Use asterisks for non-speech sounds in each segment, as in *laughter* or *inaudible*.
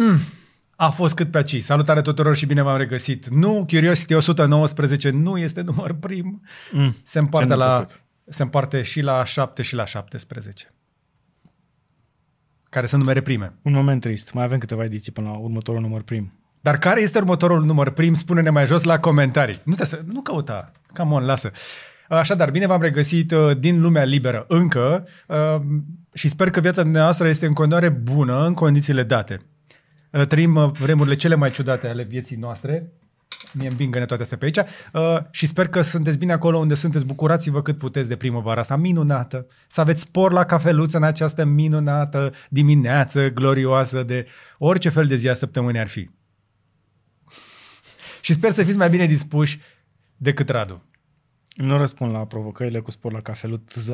Mm, a fost cât pe aici. Salutare tuturor și bine v-am regăsit. Nu, Curiosity 119 nu este număr prim. Mm, Se împarte, ce la, neplăcut. se împarte și la 7 și la 17. Care sunt numere prime. Un moment trist. Mai avem câteva ediții până la următorul număr prim. Dar care este următorul număr prim? Spune-ne mai jos la comentarii. Nu trebuie să, nu căuta. Come on, lasă. Așadar, bine v-am regăsit uh, din lumea liberă încă uh, și sper că viața noastră este în continuare bună în condițiile date. Uh, Trăim uh, vremurile cele mai ciudate ale vieții noastre. Mie îmi bingă toate astea pe aici. Uh, și sper că sunteți bine acolo unde sunteți. Bucurați-vă cât puteți de primăvara asta minunată. Să aveți spor la cafeluță în această minunată dimineață glorioasă de orice fel de zi a săptămânii ar fi. Și sper să fiți mai bine dispuși decât Radu. Nu răspund la provocările cu spor la cafelut Z.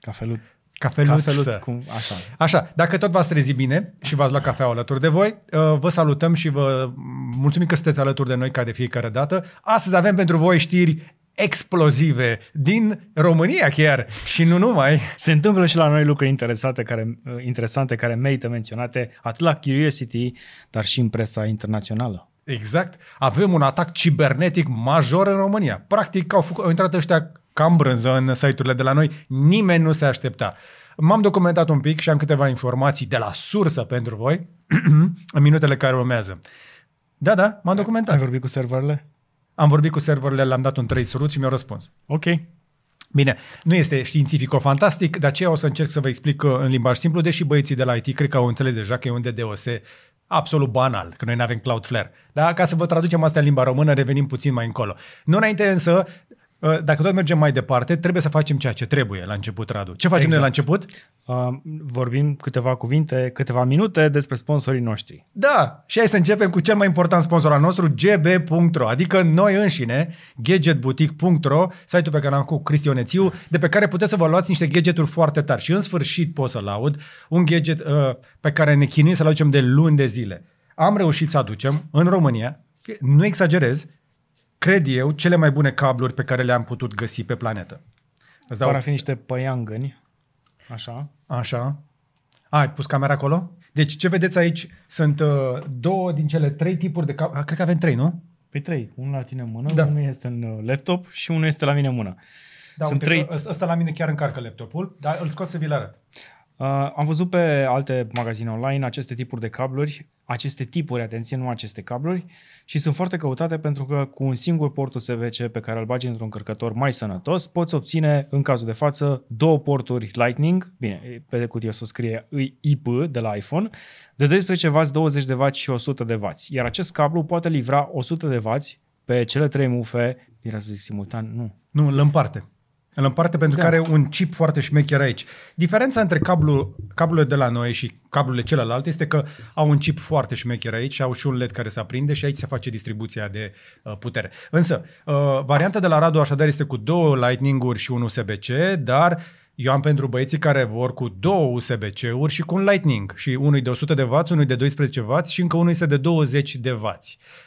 Cafelut să. Cafelut. Cafelut, Cafelut să. cum, așa. Așa, dacă tot v-ați trezit bine și v-ați luat cafea alături de voi, uh, vă salutăm și vă mulțumim că sunteți alături de noi ca de fiecare dată. Astăzi avem pentru voi știri explozive din România chiar și nu numai. Se întâmplă și la noi lucruri interesante care, uh, interesante care merită menționate atât la Curiosity, dar și în presa internațională. Exact. Avem un atac cibernetic major în România. Practic au, făcut, au intrat ăștia ca în brânză în site-urile de la noi. Nimeni nu se aștepta. M-am documentat un pic și am câteva informații de la sursă pentru voi *clears throat* în minutele care urmează. Da, da, m-am documentat. Ai vorbit cu serverele? Am vorbit cu serverele, le-am dat un trace root și mi-au răspuns. Ok. Bine, nu este științifico-fantastic, de aceea o să încerc să vă explic uh, în limbaj simplu, deși băieții de la IT cred că au înțeles deja că e un DDoS absolut banal, că noi nu avem Cloudflare. Da? Ca să vă traducem asta în limba română, revenim puțin mai încolo. Nu înainte însă, uh, dacă tot mergem mai departe, trebuie să facem ceea ce trebuie la început, Radu. Ce facem Exact. noi la început? Uh, vorbim câteva cuvinte, câteva minute despre sponsorii noștri. Da, și hai să începem cu cel mai important sponsor al nostru, gb.ro, adică noi înșine, gadgetboutique.ro, site-ul pe care l-am cu Cristi Onețiu, de pe care puteți să vă luați niște gadgeturi foarte tari. Și în sfârșit pot să laud un gadget uh, pe care ne chinuim să-l aducem de luni de zile. Am reușit să aducem în România, fie- nu exagerez, cred eu, cele mai bune cabluri pe care le-am putut găsi pe planetă. Îți dau- Par a fi niște păiangăni. Așa. Așa. A, ai pus camera acolo? Deci ce vedeți aici sunt uh, două din cele trei tipuri de cap. Cred că avem trei, nu? Pe trei. Unul la tine în mână, Da. unul este în uh, laptop și unul este la mine în mână. Da, Sunt uite, trei- Că ăsta, ăsta la mine chiar încarcă laptopul, dar îl scot să vi-l arăt. Uh, am văzut pe alte magazine online aceste tipuri de cabluri, aceste tipuri, atenție, nu aceste cabluri, și sunt foarte căutate pentru că cu un singur port USB-C pe care îl bagi într-un încărcător mai sănătos, poți obține, în cazul de față, două porturi Lightning, bine, pe cutie o să scrie IP de la iPhone, de 12W, 20 de W și 100 de W. Iar acest cablu poate livra 100 de W pe cele trei mufe, era să zic simultan, nu, Nu, îl împarte. Îl împarte pentru Da. că are un chip foarte șmecher aici. Diferența între cablu, cablurile de la noi și cablurile celelalte este că au un chip foarte șmecher aici și au și un LED care se aprinde și aici se face distribuția de uh, putere. Însă, uh, varianta de la Radu așadar este cu două Lightning-uri și un USB-C, dar eu am pentru băieții care vor cu două USB-C-uri și cu un Lightning. Și unul e de 100 de W, unul e de 12 W și încă unul este de 20 de W.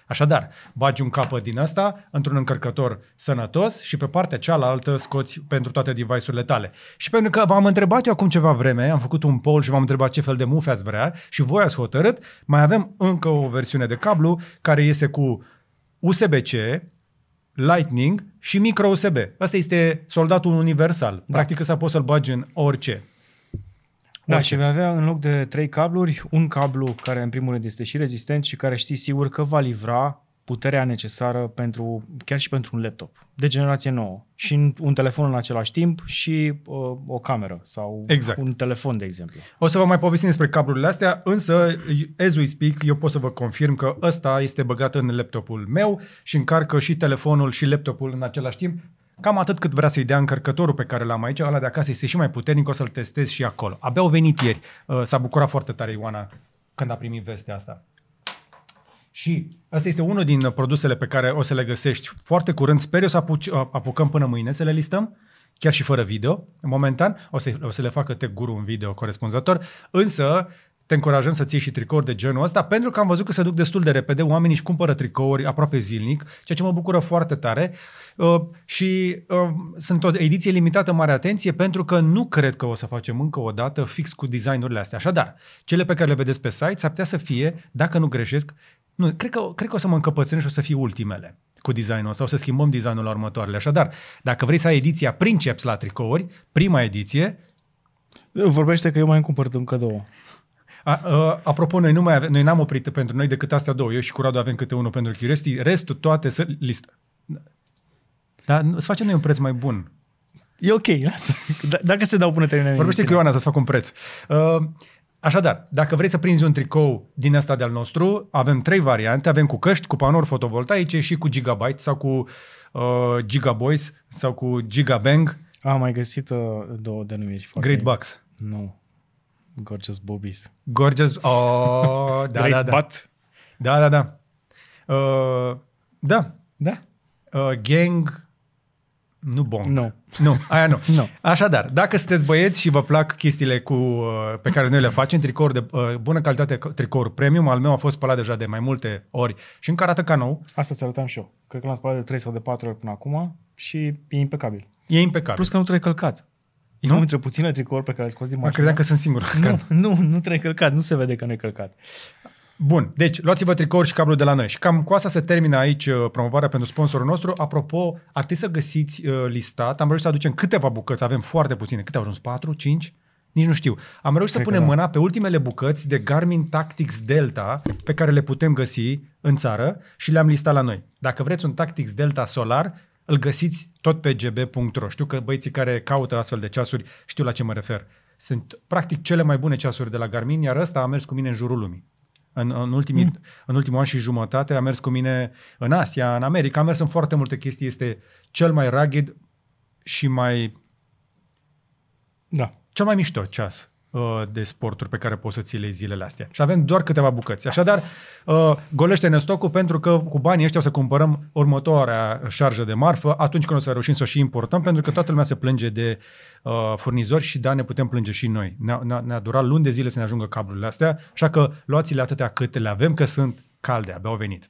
Așadar, bagi un capăt din asta într-un încărcător sănătos și pe partea cealaltă scoți pentru toate device-urile tale. Și pentru că v-am întrebat eu acum ceva vreme, am făcut un poll și v-am întrebat ce fel de mufe ați vrea și voi ați hotărât, mai avem încă o versiune de cablu care iese cu USB-C, Lightning și micro USB. Asta este soldatul universal. Da. Practic să poți să-l bagi în orice. Da, Orice. și vei avea în loc de trei cabluri, un cablu care în primul rând este și rezistent și care știi sigur că va livra puterea necesară pentru, chiar și pentru un laptop de generație nouă. Și în- un telefon în același timp și uh, o cameră sau Exact. un telefon, de exemplu. O să vă mai povestim despre cablurile astea, însă, as we speak, eu pot să vă confirm că ăsta este băgat în laptopul meu și încarcă și telefonul și laptopul în același timp. Cam atât cât vrea să-i dea încărcătorul pe care l-am aici, ăla de acasă este și mai puternic, o să-l testez și acolo. Abia au venit ieri. Uh, S-a bucurat foarte tare Ioana când a primit vestea asta. Și asta este unul din produsele pe care o să le găsești foarte curând. Sper eu să apuci, apucăm până mâine să le listăm, chiar și fără video, momentan. O să, o să le facă Tech Guru un video corespunzător. Însă, te încurajăm să ții și tricouri de genul ăsta, pentru că am văzut că se duc destul de repede, oamenii își cumpără tricouri aproape zilnic, ceea ce mă bucură foarte tare. Uh, și uh, sunt o ediție limitată, mare atenție, pentru că nu cred că o să facem încă o dată fix cu designurile astea. Așadar, cele pe care le vedeți pe site s-ar putea să fie, dacă nu greșesc, nu, cred că, cred că o să mă încăpățânesc și o să fie ultimele cu designul ăsta, o să schimbăm designul la următoarele. Așadar, dacă vrei să ai ediția Princeps la tricouri, prima ediție, Vorbește că eu mai îmi cumpăr încă două. A, a, apropo, noi, nu mai avem, noi n-am oprit pentru noi decât astea două. Eu și cu Radu avem câte unul pentru Curiosity. Restul toate să listă. Dar să facem noi un preț mai bun. E ok, lasă. D- dacă se dau până terminăm Vorbește cu Ioana să-ți fac un preț. Uh, așadar, dacă vrei să prinzi un tricou din asta de-al nostru, avem trei variante. Avem cu căști, cu panouri fotovoltaice și cu Gigabyte sau cu uh, Gigaboys sau cu Gigabang. Am mai găsit uh, două denumiri foarte... Great Bucks. Nu. Gorgeous Bobbies. Gorgeous... Oh, *laughs* da, Great da, da. Butt. Da, da, da. Uh, da. Da? Uh, gang... Nu bong. Nu. Nu, aia nu. *laughs* Nu. Așadar, dacă sunteți băieți și vă plac chestiile cu, uh, pe care noi le facem, tricouri de uh, bună calitate, tricouri premium, al meu a fost spălat deja de mai multe ori și încă arată ca nou, Asta ți arătam și eu. Cred că l-am spălat de 3 sau de 4 ori până acum și e impecabil. e impecabil. Plus că nu trebuie călcat. E Nu? unul dintre puține tricouri pe care le scos din Mă mașină. credeam că sunt singur. Nu, nu, nu trebuie călcat. Nu se vede că nu e călcat. Bun, deci luați-vă tricouri și cablu de la noi. Și cam cu asta se termină aici uh, promovarea pentru sponsorul nostru. Apropo, ar trebui să găsiți uh, listat. Am reușit să aducem câteva bucăți, avem foarte puține. Câte au ajuns? 4, 5? Nici nu știu. Am reușit să Cred că punem da. mâna pe ultimele bucăți de Garmin Tactics Delta pe care le putem găsi în țară și le-am listat la noi. Dacă vreți un Tactics Delta solar, îl găsiți tot pe gb.ro. Știu că băieții care caută astfel de ceasuri știu la ce mă refer. Sunt practic cele mai bune ceasuri de la Garmin, iar ăsta a mers cu mine în jurul lumii. În, în, ultimii, mm. în ultimul an și jumătate a mers cu mine în Asia, în America, a mers în foarte multe chestii. Este cel mai rugged și mai Da. cel mai mișto ceas uh, de sporturi pe care poți să ți le iei zilele astea. Și avem doar câteva bucăți. Așadar, uh, golește-ne stocul pentru că cu banii ăștia o să cumpărăm următoarea șarjă de marfă atunci când o să reușim să o și importăm, pentru că toată lumea se plânge de uh, furnizori și da, ne putem plânge și noi. Ne-a, ne-a, ne-a durat luni de zile să ne ajungă cablurile astea, așa că luați-le atâtea câte le avem, că sunt calde, abia au venit.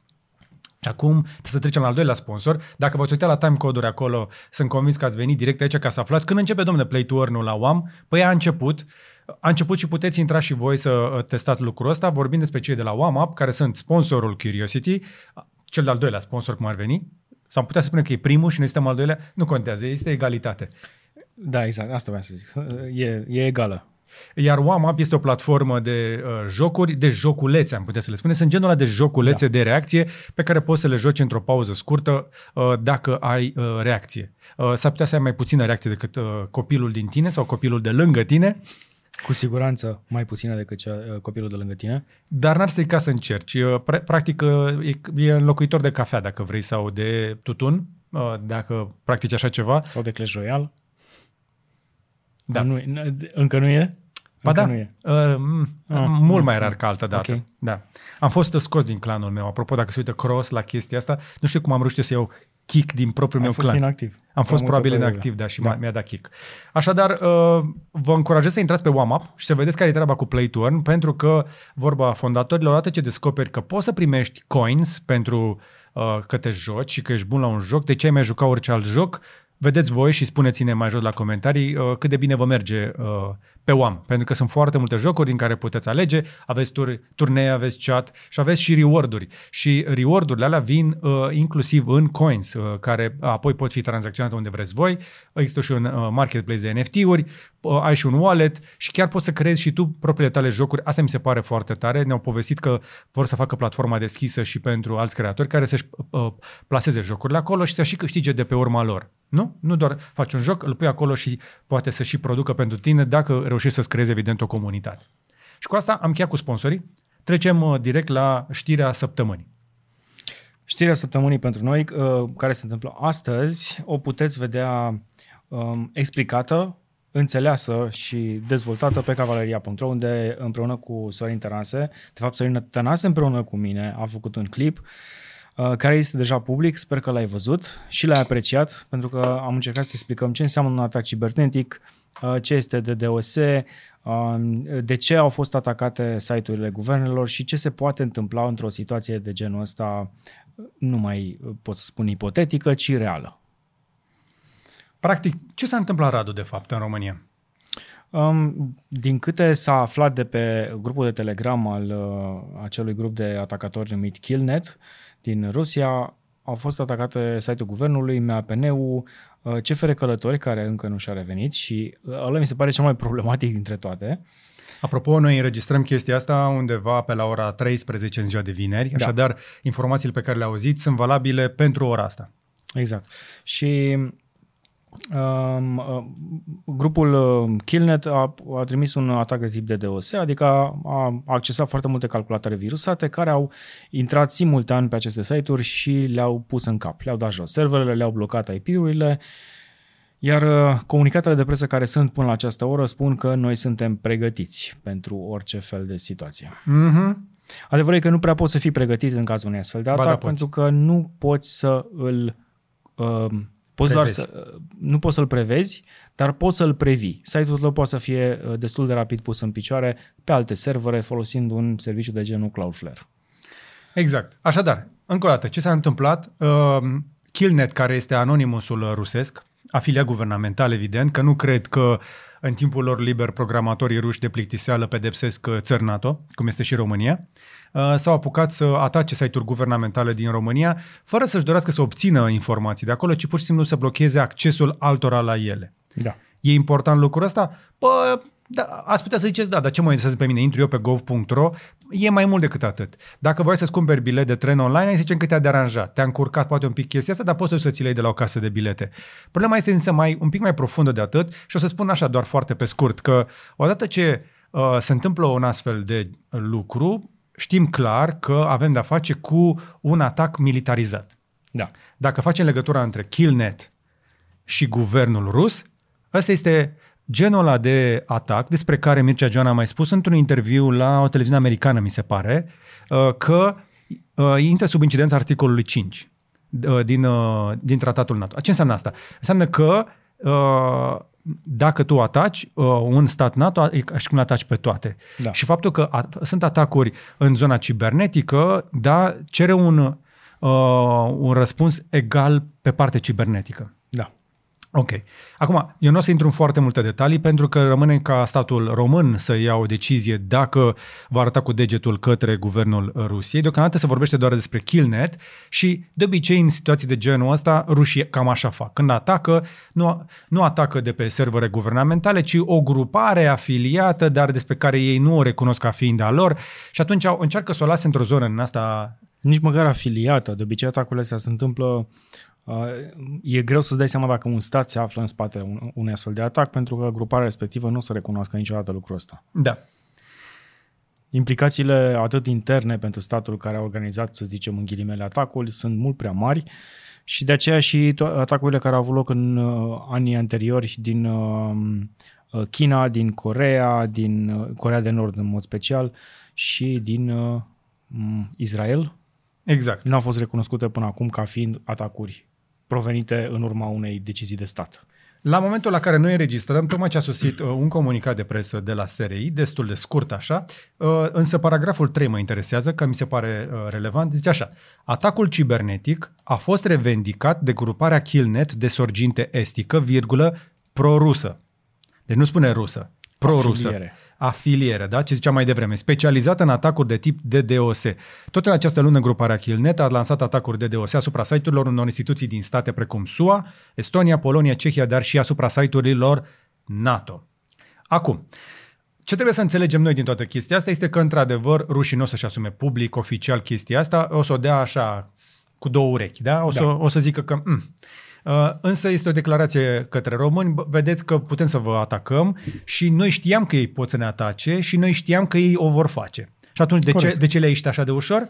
Și acum trebuie să trecem la al doilea sponsor. Dacă v-ați uitat la timecode-uri acolo, sunt convins că ați venit direct aici ca să aflați. Când începe, domnule, play to earn la UAM? Păi a început. A început și puteți intra și voi să uh, testați lucrul ăsta. Vorbim despre cei de la UAM Up, care sunt sponsorul Curiosity, cel de-al doilea sponsor, cum ar veni. Sau am putea să spunem că e primul și noi suntem al doilea. Nu contează, este egalitate. Da, exact. Asta vreau să zic. E, e egală. Iar WAMAP este o platformă de uh, jocuri, de joculețe, am putea să le spune. Sunt genul ăla de joculețe da. de reacție pe care poți să le joci într-o pauză scurtă uh, dacă ai uh, reacție. Uh, s-ar putea să ai mai puțină reacție decât uh, copilul din tine sau copilul de lângă tine, Cu siguranță mai puțină decât cea, copilul de lângă tine. dar n-ar strica să încerci. Uh, pra- Practic uh, e, e înlocuitor de cafea dacă vrei sau de tutun, uh, dacă practici așa ceva. Sau de Clash Royale. Da. Nu, n- încă nu e? Ba încă da, nu e. uh, m- Ah, mult mm, mai rar ca altă dată. ok. Da. Am fost scos din clanul meu. Apropo, dacă se uită Cross la chestia asta, nu știu cum am reușit să iau kick din propriul Ai meu fost clan. inactiv. Am fost multă probabil perioadă. inactiv, da, și Da. da. mi-a dat kick. Așadar, uh, vă încurajez să intrați pe WAMAP și să vedeți care e treaba cu Play to Earn, pentru că, vorba fondatorilor, odată ce descoperi că poți să primești coins pentru uh, că te joci și că ești bun la un joc, de ce ai mai juca orice alt joc, vedeți voi și spuneți-ne mai jos la comentarii uh, cât de bine vă merge uh, pe WAM, pentru că sunt foarte multe jocuri din care puteți alege, aveți tur- turnee, aveți chat și aveți și reward-uri. Și reward-urile alea vin uh, inclusiv în coins, uh, care apoi pot fi tranzacționate unde vreți voi. Există și un uh, marketplace de NFT-uri, uh, ai și un wallet și chiar poți să creezi și tu propriile tale jocuri. Asta mi se pare foarte tare. Ne-au povestit că vor să facă platforma deschisă și pentru alți creatori care să-și uh, plaseze jocurile acolo și să și câștige de pe urma lor. Nu? Nu doar faci un joc, îl pui acolo și poate să și producă pentru tine dacă reușești să-ți creezi evident o comunitate. Și cu asta am încheiat cu sponsorii. Trecem uh, direct la știrea săptămânii. Știrea săptămânii pentru noi, uh, care se întâmplă astăzi, o puteți vedea um, explicată, înțeleasă și dezvoltată pe cavaleria.ro, unde împreună cu Sorin Tănase, de fapt Sorin Tănase împreună cu mine a făcut un clip uh, care este deja public, sper că l-ai văzut și l-ai apreciat, pentru că am încercat să explicăm ce înseamnă un atac cibernetic, uh, ce este DDoS, um, de ce au fost atacate site-urile guvernelor și ce se poate întâmpla într-o situație de genul ăsta, nu mai pot să spun ipotetică, ci reală. Practic, ce s-a întâmplat, Radu, de fapt, în România? Um, din câte s-a aflat de pe grupul de Telegram al uh, acelui grup de atacatori numit Killnet din Rusia, au fost atacate site-ul guvernului, MAPN-ul, uh, CFR Călători, care încă nu și-a revenit și uh, ăla mi se pare cel mai problematic dintre toate. Apropo, noi înregistrăm chestia asta undeva pe la ora 13 în ziua de vineri, da. așadar informațiile pe care le-au auzit sunt valabile pentru ora asta. Exact. Și Um, uh, grupul uh, Killnet a, a trimis un atac de tip DDoS, adică a, a accesat foarte multe calculatoare virusate care au intrat simultan pe aceste site-uri și le-au pus în cap, le-au dat jos serverele, le-au blocat IP-urile, iar uh, comunicatele de presă care sunt până la această oră spun că noi suntem pregătiți pentru orice fel de situație. Mm-hmm. Adevărul e că nu prea poți să fii pregătit în cazul unui astfel de atac, da, pentru că nu poți să îl uh, Poți doar să, nu poți să-l prevezi, dar poți să-l previi. Site-ul tău poate să fie uh, destul de rapid pus în picioare pe alte servere folosind un serviciu de genul Cloudflare. Exact. Așadar, încă o dată, ce s-a întâmplat? Uh, Killnet, care este anonimusul rusesc, afiliat guvernamental, evident, că nu cred că în timpul lor liber programatorii ruși de plictiseală pedepsesc uh, țări NATO, cum este și România, uh, s-au apucat să atace site-uri guvernamentale din România, fără să-și dorească să obțină informații de acolo, ci pur și simplu să blocheze accesul altora la ele. Da. E important lucrul ăsta? Păi, da, ați putea să ziceți, da, dar ce mă interesează pe mine? Intru eu pe gov.ro? E mai mult decât atât. Dacă vrei să-ți cumperi bilet de tren online, ai zicem că te-a deranjat. Te-a încurcat poate un pic chestia asta, dar poți să ți le iei de la o casă de bilete. Problema este însă mai, un pic mai profundă de atât și o să spun așa, doar foarte pe scurt, că odată ce uh, se întâmplă un astfel de lucru, știm clar că avem de-a face cu un atac militarizat. Da. Dacă facem legătura între Killnet și guvernul rus, ăsta este genul ăla de atac despre care Mircea Joana a mai spus într-un interviu la o televiziune americană, mi se pare, uh, că uh, intră sub incidența articolului 5 uh, din, din tratatul NATO. Ce înseamnă asta? Înseamnă că dacă tu ataci un stat NATO, e ca și cum ataci pe toate. Da. Și faptul că sunt atacuri în zona cibernetică, da, cere un, un răspuns egal pe partea cibernetică. Da. Ok. Acum, eu nu o să intru în foarte multe detalii pentru că rămâne ca statul român să ia o decizie dacă va arăta cu degetul către guvernul Rusiei. Deocamdată se vorbește doar despre Killnet și de obicei în situații de genul ăsta rușii cam așa fac. Când atacă, nu, nu atacă de pe servere guvernamentale, ci o grupare afiliată, dar despre care ei nu o recunosc ca fiind a lor și atunci încearcă să o lase într-o zonă în asta nici măcar afiliată. De obicei atacurile astea se întâmplă Uh, e greu să-ți dai seama dacă un stat se află în spatele unui astfel de atac, pentru că gruparea respectivă nu o să recunoască niciodată lucrul ăsta. Da. Implicațiile atât interne pentru statul care a organizat, să zicem, în ghilimele atacul, sunt mult prea mari și de aceea și atacurile care au avut loc în uh, anii anteriori din uh, China, din Corea, din Corea de Nord în mod special și din Israel. Exact. Nu au fost recunoscute până acum ca fiind atacuri provenite în urma unei decizii de stat. La momentul la care noi înregistrăm, tocmai ce a sosit uh, un comunicat de presă de la SRI, destul de scurt așa, uh, însă paragraful 3 mă interesează, că mi se pare uh, relevant, zice așa, atacul cibernetic a fost revendicat de gruparea Killnet de sorginte estică, virgulă, pro-rusă. Deci nu spune rusă, pro-rusă. Afiliere afiliere, da? ce ziceam mai devreme, specializată în atacuri de tip DDoS. Tot în această lună, gruparea Killnet a lansat atacuri DDoS asupra site-urilor unor instituții din state precum SUA, Estonia, Polonia, Cehia, dar și asupra site-urilor NATO. Acum, ce trebuie să înțelegem noi din toată chestia asta este că, într-adevăr, rușii nu o să-și asume public, oficial chestia asta, o să o dea așa cu două urechi, da? O, da. Să, o să zică că... Mm, Uh, însă este o declarație către români, vedeți că putem să vă atacăm și noi știam că ei pot să ne atace și noi știam că ei o vor face. Și atunci de ce, de ce le ești așa de ușor?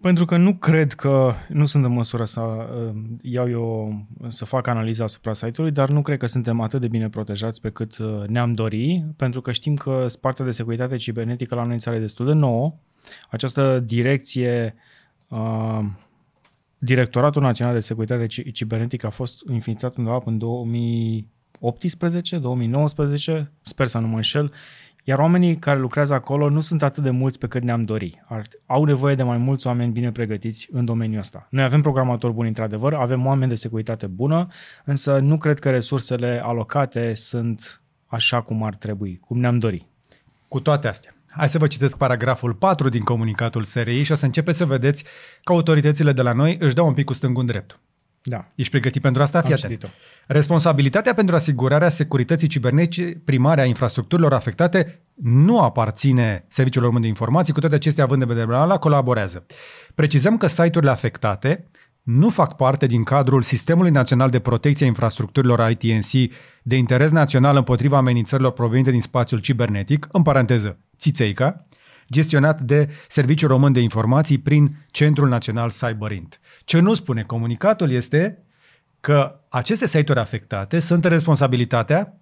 Pentru că nu cred că, nu sunt în măsură să uh, iau eu, să fac analiza asupra site-ului, dar nu cred că suntem atât de bine protejați pe cât uh, ne-am dori, pentru că știm că partea de securitate cibernetică la noi în țară e destul de nouă. Această direcție uh, Directoratul Național de Securitate Cibernetică a fost înființat undeva în 2018, 2019, sper să nu mă înșel, iar oamenii care lucrează acolo nu sunt atât de mulți pe cât ne-am dori. Ar, au nevoie de mai mulți oameni bine pregătiți în domeniul ăsta. Noi avem programatori buni, într-adevăr, avem oameni de securitate bună, însă nu cred că resursele alocate sunt așa cum ar trebui, cum ne-am dori. Cu toate astea, hai să vă citesc paragraful 4 din comunicatul SRI și o să începeți să vedeți că autoritățile de la noi își dau un pic cu stângul în dreptul. Da. Ești pregătit pentru asta? Fii Am atent. citit-o. Responsabilitatea pentru asigurarea securității cibernetice primare a infrastructurilor afectate nu aparține Serviciul Român de Informații, cu toate acestea, având în vedere la colaborează. Precizăm că site-urile afectate nu fac parte din cadrul Sistemului Național de Protecție a Infrastructurilor ITNC de interes național împotriva amenințărilor provenite din spațiul cibernetic, în paranteză, țițeica, gestionat de Serviciul Român de Informații prin Centrul Național Cyberint. Ce nu spune comunicatul este că aceste site-uri afectate sunt în responsabilitatea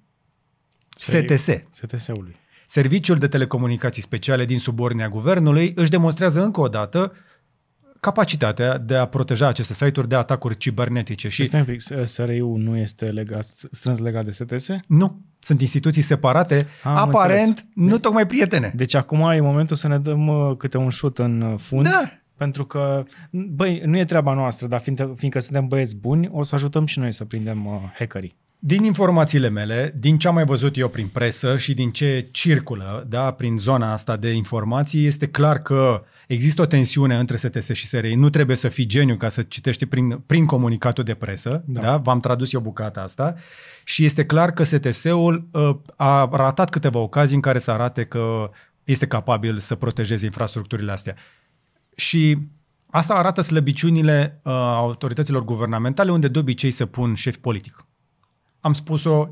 STS. STS-ului. Serviciul de Telecomunicații Speciale din subordinea guvernului își demonstrează încă o dată capacitatea de a proteja aceste site-uri de atacuri cibernetice. Și Și stai un pic, SRI-ul nu este legat, strâns legat de STS? nu, sunt instituții separate, Am aparent înțeles. nu tocmai prietene. Deci acum e momentul să ne dăm uh, câte un șut în uh, fund. Da. Pentru că, băi, nu e treaba noastră, dar fiindcă, fiindcă suntem băieți buni, o să ajutăm și noi să prindem uh, hackerii. Din informațiile mele, din ce am mai văzut eu prin presă și din ce circulă da, prin zona asta de informații, este clar că există o tensiune între STS și SRI. Nu trebuie să fii geniu ca să citești prin, prin comunicatul de presă. Da. Da. Da? V-am tradus eu bucata asta. Și este clar că STS-ul uh, a ratat câteva ocazii în care să arate că este capabil să protejeze infrastructurile astea. Și asta arată slăbiciunile uh, autorităților guvernamentale, unde de obicei se pun șef politic. Am spus-o,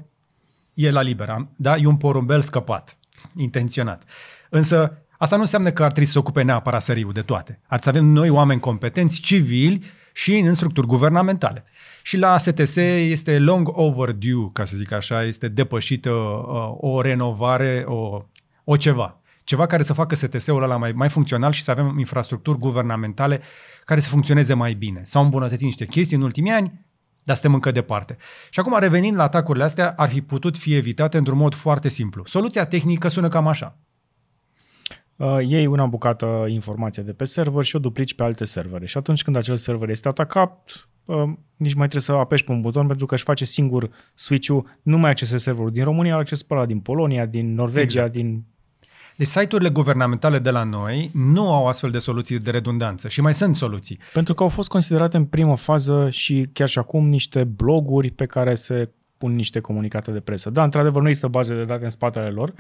e la liber, am, da? E un porumbel scăpat, intenționat. Însă, asta nu înseamnă că ar trebui să se ocupe neapărat săriul de toate. Ar să avem noi oameni competenți, civili și în structuri guvernamentale. Și la STS este long overdue, ca să zic așa, este depășită uh, o renovare, o, o ceva. Ceva care să facă STS-ul ăla mai, mai funcțional și să avem infrastructuri guvernamentale care să funcționeze mai bine. S-au îmbunătățit niște chestii în ultimii ani, dar suntem încă departe. Și acum, revenind la atacurile astea, ar fi putut fi evitate într-un mod foarte simplu. Soluția tehnică sună cam așa. Uh, iei una bucată informație de pe server și o duplici pe alte servere. Și atunci când acel server este atacat, uh, nici mai trebuie să apeși pe un buton pentru că își face singur switch-ul, nu mai accesezi serverul din România, îl accesezi pe ăla din Polonia, din Norvegia, Exact. exact. din... Deci site-urile guvernamentale de la noi nu au astfel de soluții de redundanță și mai sunt soluții. Pentru că au fost considerate în primă fază și chiar și acum niște bloguri pe care se pun niște comunicate de presă. Da, într-adevăr, nu există baze de date în spatele lor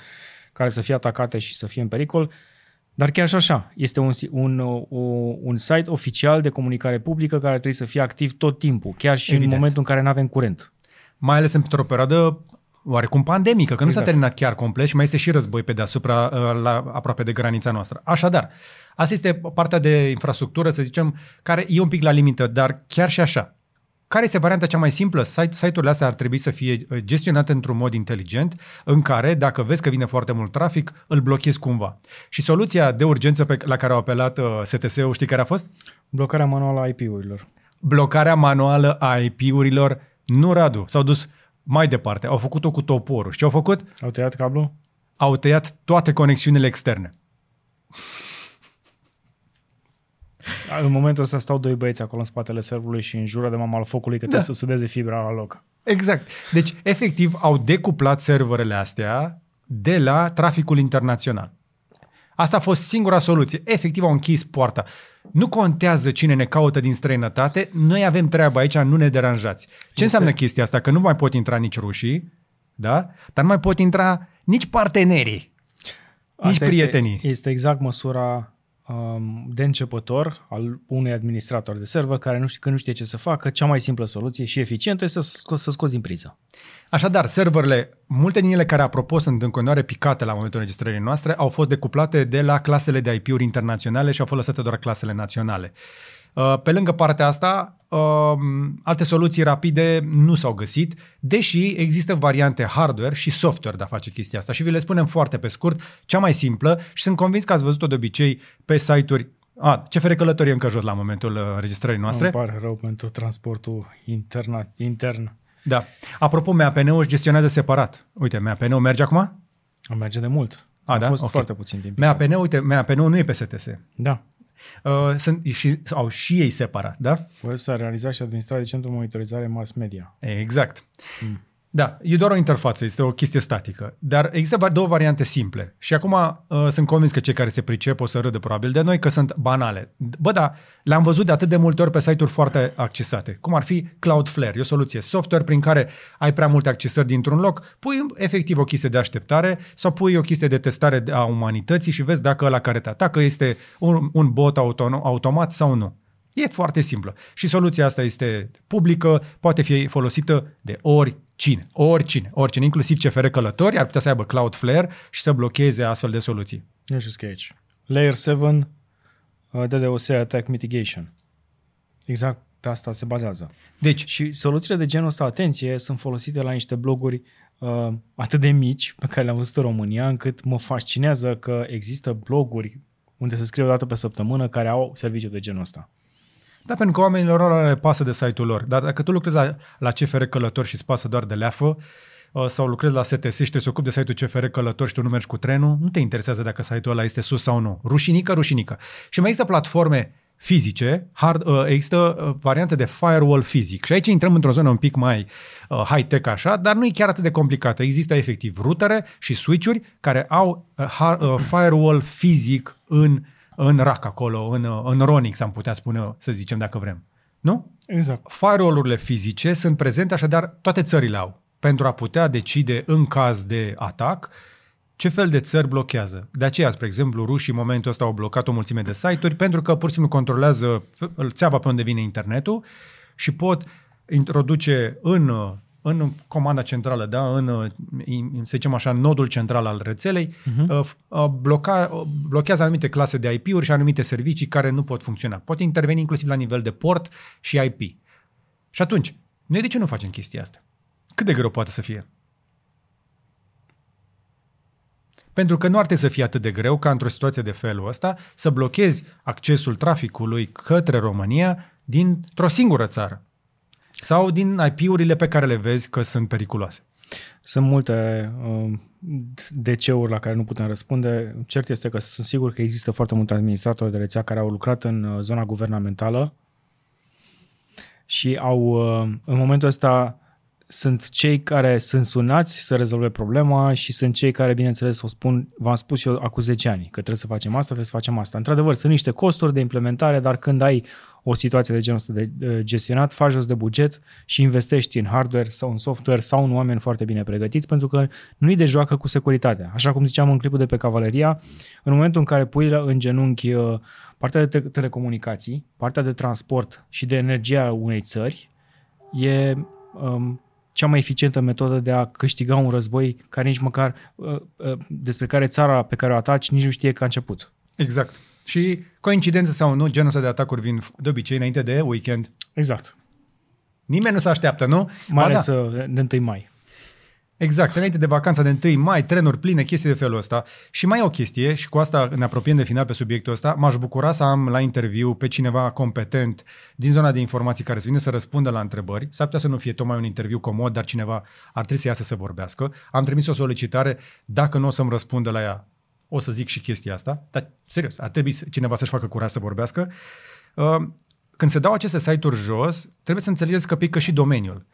care să fie atacate și să fie în pericol, dar chiar și așa, este un, un, un, un site oficial de comunicare publică care trebuie să fie activ tot timpul, chiar și Evident. în momentul în care nu avem curent. Mai ales într-o perioadă oarecum pandemică, că nu s-a Exact. terminat chiar complet și mai este și război pe deasupra, uh, la, aproape de granița noastră. Așadar, asta este partea de infrastructură, să zicem, care e un pic la limită, dar chiar și așa. Care este varianta cea mai simplă? Site, site-urile astea ar trebui să fie uh, gestionate într-un mod inteligent, în care, dacă vezi că vine foarte mult trafic, îl blochezi cumva. Și soluția de urgență pe, la care au apelat uh, STS-ul, știi care a fost? Blocarea manuală a IP-urilor. blocarea manuală a IP-urilor, nu Radu, s-au dus mai departe, au făcut-o cu toporul. Și ce au făcut? Au tăiat cablu? Au tăiat toate conexiunile externe. În momentul ăsta stau doi băieți acolo în spatele serverului și în jură de mama al focului că Da. trebuie să sudeze fibra la loc. Exact. Deci, efectiv, au decuplat serverele astea de la traficul internațional. Asta a fost singura soluție. Efectiv, au închis poarta. Nu contează cine ne caută din străinătate, noi avem treabă aici, nu ne deranjați. Ce Este- înseamnă chestia asta? Că nu mai pot intra nici rușii, da? Dar nu mai pot intra nici partenerii, nici Asta prietenii. Este, este exact măsura um, de începător al unui administrator de server care nu știe, că nu știe ce să facă, cea mai simplă soluție și eficientă este să, sco- să scoți din priză. Așadar, serverele, multe din ele care, apropo, sunt în continuare picate la momentul înregistrării noastre, au fost decuplate de la clasele de IP-uri internaționale și au fost lăsate doar clasele naționale. Uh, Pe lângă partea asta, um, alte soluții rapide nu s-au găsit, deși există variante hardware și software de a face chestia asta. Și vi le spunem foarte pe scurt, cea mai simplă și sunt convins că ați văzut-o de obicei pe site-uri a, CFR Călătorie încă jos la momentul uh, înregistrării noastre. Îmi pare rău pentru transportul interna, intern. Da. Apropo, MAPN-ul își gestionează separat. Uite, MAPN-ul merge acum? Am merge de mult. A, A da? fost Ok. foarte puțin timp. MAPN, uite, MAPN-ul nu e pe STS. Da. Uh, sunt, și, au și ei separat, da? Web s-a realizat și administrat de Centrul Monitorizare Mass Media. Exact. Mm. Da, e doar o interfață, este o chestie statică. Dar există va- două variante simple. Și acum uh, sunt convins că cei care se pricep o să râdă probabil de noi că sunt banale. Bă, da, le-am văzut de atât de multe ori pe site-uri foarte accesate. Cum ar fi Cloudflare, e o soluție software prin care ai prea multe accesări dintr-un loc, pui efectiv o chestie de așteptare sau pui o chestie de testare a umanității și vezi dacă ăla care te atacă este un, un bot autonom, automat sau nu. E foarte simplă. Și soluția asta este publică, poate fi folosită de oricine, oricine, oricine, inclusiv CFR călători ar putea să aibă Cloudflare și să blocheze astfel de soluții. Nu știu ce e aici. Layer 7 uh, DDoS Attack Mitigation. Exact pe asta se bazează. Deci, Și soluțiile de genul ăsta, atenție, sunt folosite la niște bloguri uh, atât de mici pe care le-am văzut în România, încât mă fascinează că există bloguri unde se scrie o dată pe săptămână care au serviciu de genul ăsta. Da, pentru că oamenilor ăla le pasă de site-ul lor. Dar dacă tu lucrezi la, la CFR călători și îți pasă doar de leafă, uh, sau lucrezi la STS și te se ocupi de site-ul CFR călători și tu nu mergi cu trenul, nu te interesează dacă site-ul ăla este sus sau nu. Rușinică, rușinică. Și mai există platforme fizice, hard, uh, există uh, variante de firewall fizic. Și aici intrăm într-o zonă un pic mai uh, high-tech așa, dar nu e chiar atât de complicată. Există efectiv rutere și switch-uri care au uh, har, uh, firewall fizic în, în rack acolo, în, uh, în Ronix am putea spune, să zicem dacă vrem. Nu? Exact. Firewall-urile fizice sunt prezente, așadar toate țările au, pentru a putea decide în caz de atac ce fel de țări blochează. De aceea, spre exemplu, rușii în momentul ăsta au blocat o mulțime de site-uri pentru că pur și simplu controlează f- țeava pe unde vine internetul și pot introduce în, în comanda centrală, da, în, să zicem așa, nodul central al rețelei, uh-huh. bloca, blochează anumite clase de IP-uri și anumite servicii care nu pot funcționa. Pot interveni inclusiv la nivel de port și IP. Și atunci, noi de ce nu facem chestia asta? Cât de greu poate să fie? Pentru că nu ar trebui să fie atât de greu ca într-o situație de felul ăsta să blochezi accesul traficului către România dintr-o singură țară sau din IP-urile pe care le vezi că sunt periculoase. Sunt multe uh, DC-uri la care nu putem răspunde. Cert este că sunt sigur că există foarte multe administratori de rețea care au lucrat în uh, zona guvernamentală și au, uh, în momentul ăsta, sunt cei care sunt sunați să rezolve problema și sunt cei care, bineînțeles, o spun, v-am spus eu acum 10 ani, că trebuie să facem asta, trebuie să facem asta. Într-adevăr, sunt niște costuri de implementare, dar când ai o situație de genul ăsta de de gestionat, faci jos de buget și investești în hardware sau în software sau în oameni foarte bine pregătiți, pentru că nu-i de joacă cu securitatea. Așa cum ziceam în clipul de pe Cavaleria, în momentul în care pui în genunchi uh, partea de te- telecomunicații, partea de transport și de energie a unei țări, e um, cea mai eficientă metodă de a câștiga un război care nici măcar uh, uh, despre care țara pe care o ataci nici nu știe că a început. Exact. Și coincidență sau nu, genul ăsta de atacuri vin de obicei înainte de weekend. Exact. Nimeni nu se așteaptă, nu? Mai Ba ales da. uh, de 1 mai. Exact, înainte de vacanța de 1 mai, trenuri pline, chestii de felul ăsta. Și mai e o chestie, și cu asta ne apropiem de final pe subiectul ăsta, m-aș bucura să am la interviu pe cineva competent din zona de informații care să vină să răspundă la întrebări. S-ar putea să nu fie tocmai un interviu comod, dar cineva ar trebui să iasă să vorbească. Am trimis o solicitare, dacă nu o să-mi răspundă la ea, o să zic și chestia asta, dar serios, ar trebui să- cineva să-și facă curaj să vorbească. Uh, Când se dau aceste site-uri jos, trebuie să înțelegeți că pică și domeniul.